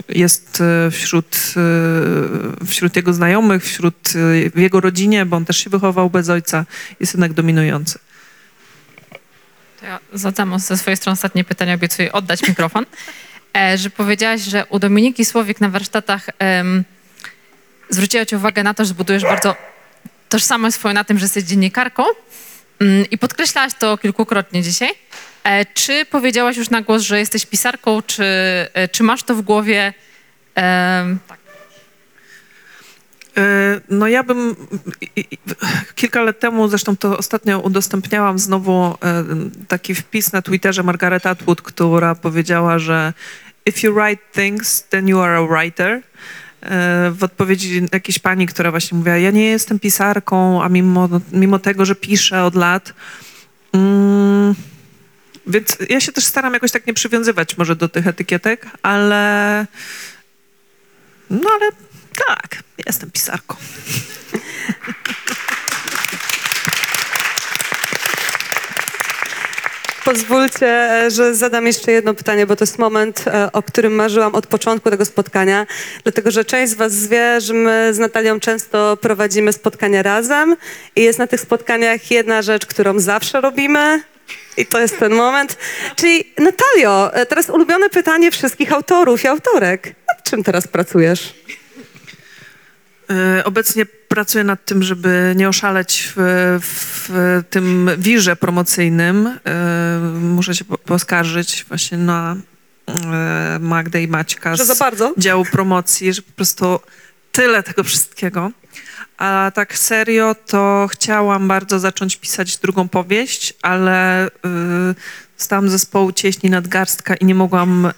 jest wśród, wśród jego znajomych, wśród w jego rodzinie, bo on też się wychował bez ojca, jest jednak dominujący. To ja zadam ze swojej strony ostatnie pytanie, obiecuję oddać mikrofon. E, że powiedziałaś, że u Dominiki Słowik na warsztatach em, zwróciła ci uwagę na to, że zbudujesz bardzo tożsamość swoją na tym, że jesteś dziennikarką mm, i podkreślałaś to kilkukrotnie dzisiaj. E, czy powiedziałaś już na głos, że jesteś pisarką, czy, e, czy masz to w głowie? Em, tak. E, No ja bym kilka lat temu, zresztą to ostatnio udostępniałam znowu e, taki wpis na Twitterze Margaret Atwood, która powiedziała, że if you write things, then you are a writer. E, W odpowiedzi jakiejś pani, która właśnie mówiła, ja nie jestem pisarką, a mimo, mimo tego, że piszę od lat. Mm, więc ja się też staram jakoś tak nie przywiązywać może do tych etykietek, ale no ale tak, jestem pisarką. Pozwólcie, że zadam jeszcze jedno pytanie, bo to jest moment, e, o którym marzyłam od początku tego spotkania, dlatego że część z was wie, że my z Natalią często prowadzimy spotkania razem i jest na tych spotkaniach jedna rzecz, którą zawsze robimy i to jest ten moment. Czyli Natalio, e, teraz ulubione pytanie wszystkich autorów i autorek. Nad czym teraz pracujesz? E, Obecnie pracuję nad tym, żeby nie oszaleć w, w tym wirze promocyjnym. E, Muszę się po- poskarżyć właśnie na e, Magdę i Maćka Że z bardzo? działu promocji, że po prostu tyle tego wszystkiego. A tak serio, to chciałam bardzo zacząć pisać drugą powieść, ale y, stałam zespołu Cieśni Nadgarstka i nie mogłam y,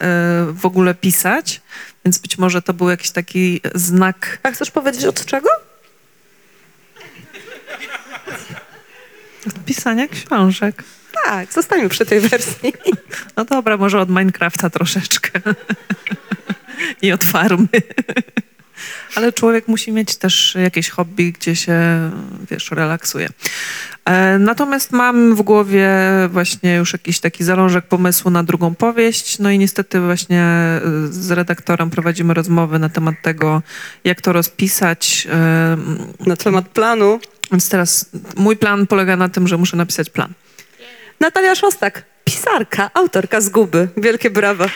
w ogóle pisać, więc być może to był jakiś taki znak A chcesz powiedzieć od czego? pisania książek. Tak, zostańmy przy tej wersji. No dobra, może od Minecrafta troszeczkę. I od farmy. Ale człowiek musi mieć też jakieś hobby, gdzie się, wiesz, relaksuje. E, Natomiast mam w głowie właśnie już jakiś taki zalążek pomysłu na drugą powieść. No i niestety właśnie e, z redaktorem prowadzimy rozmowy na temat tego, jak to rozpisać. E, Na temat planu. Więc teraz mój plan polega na tym, że muszę napisać plan. Natalia Szostak, pisarka, autorka Zguby. Wielkie brawa.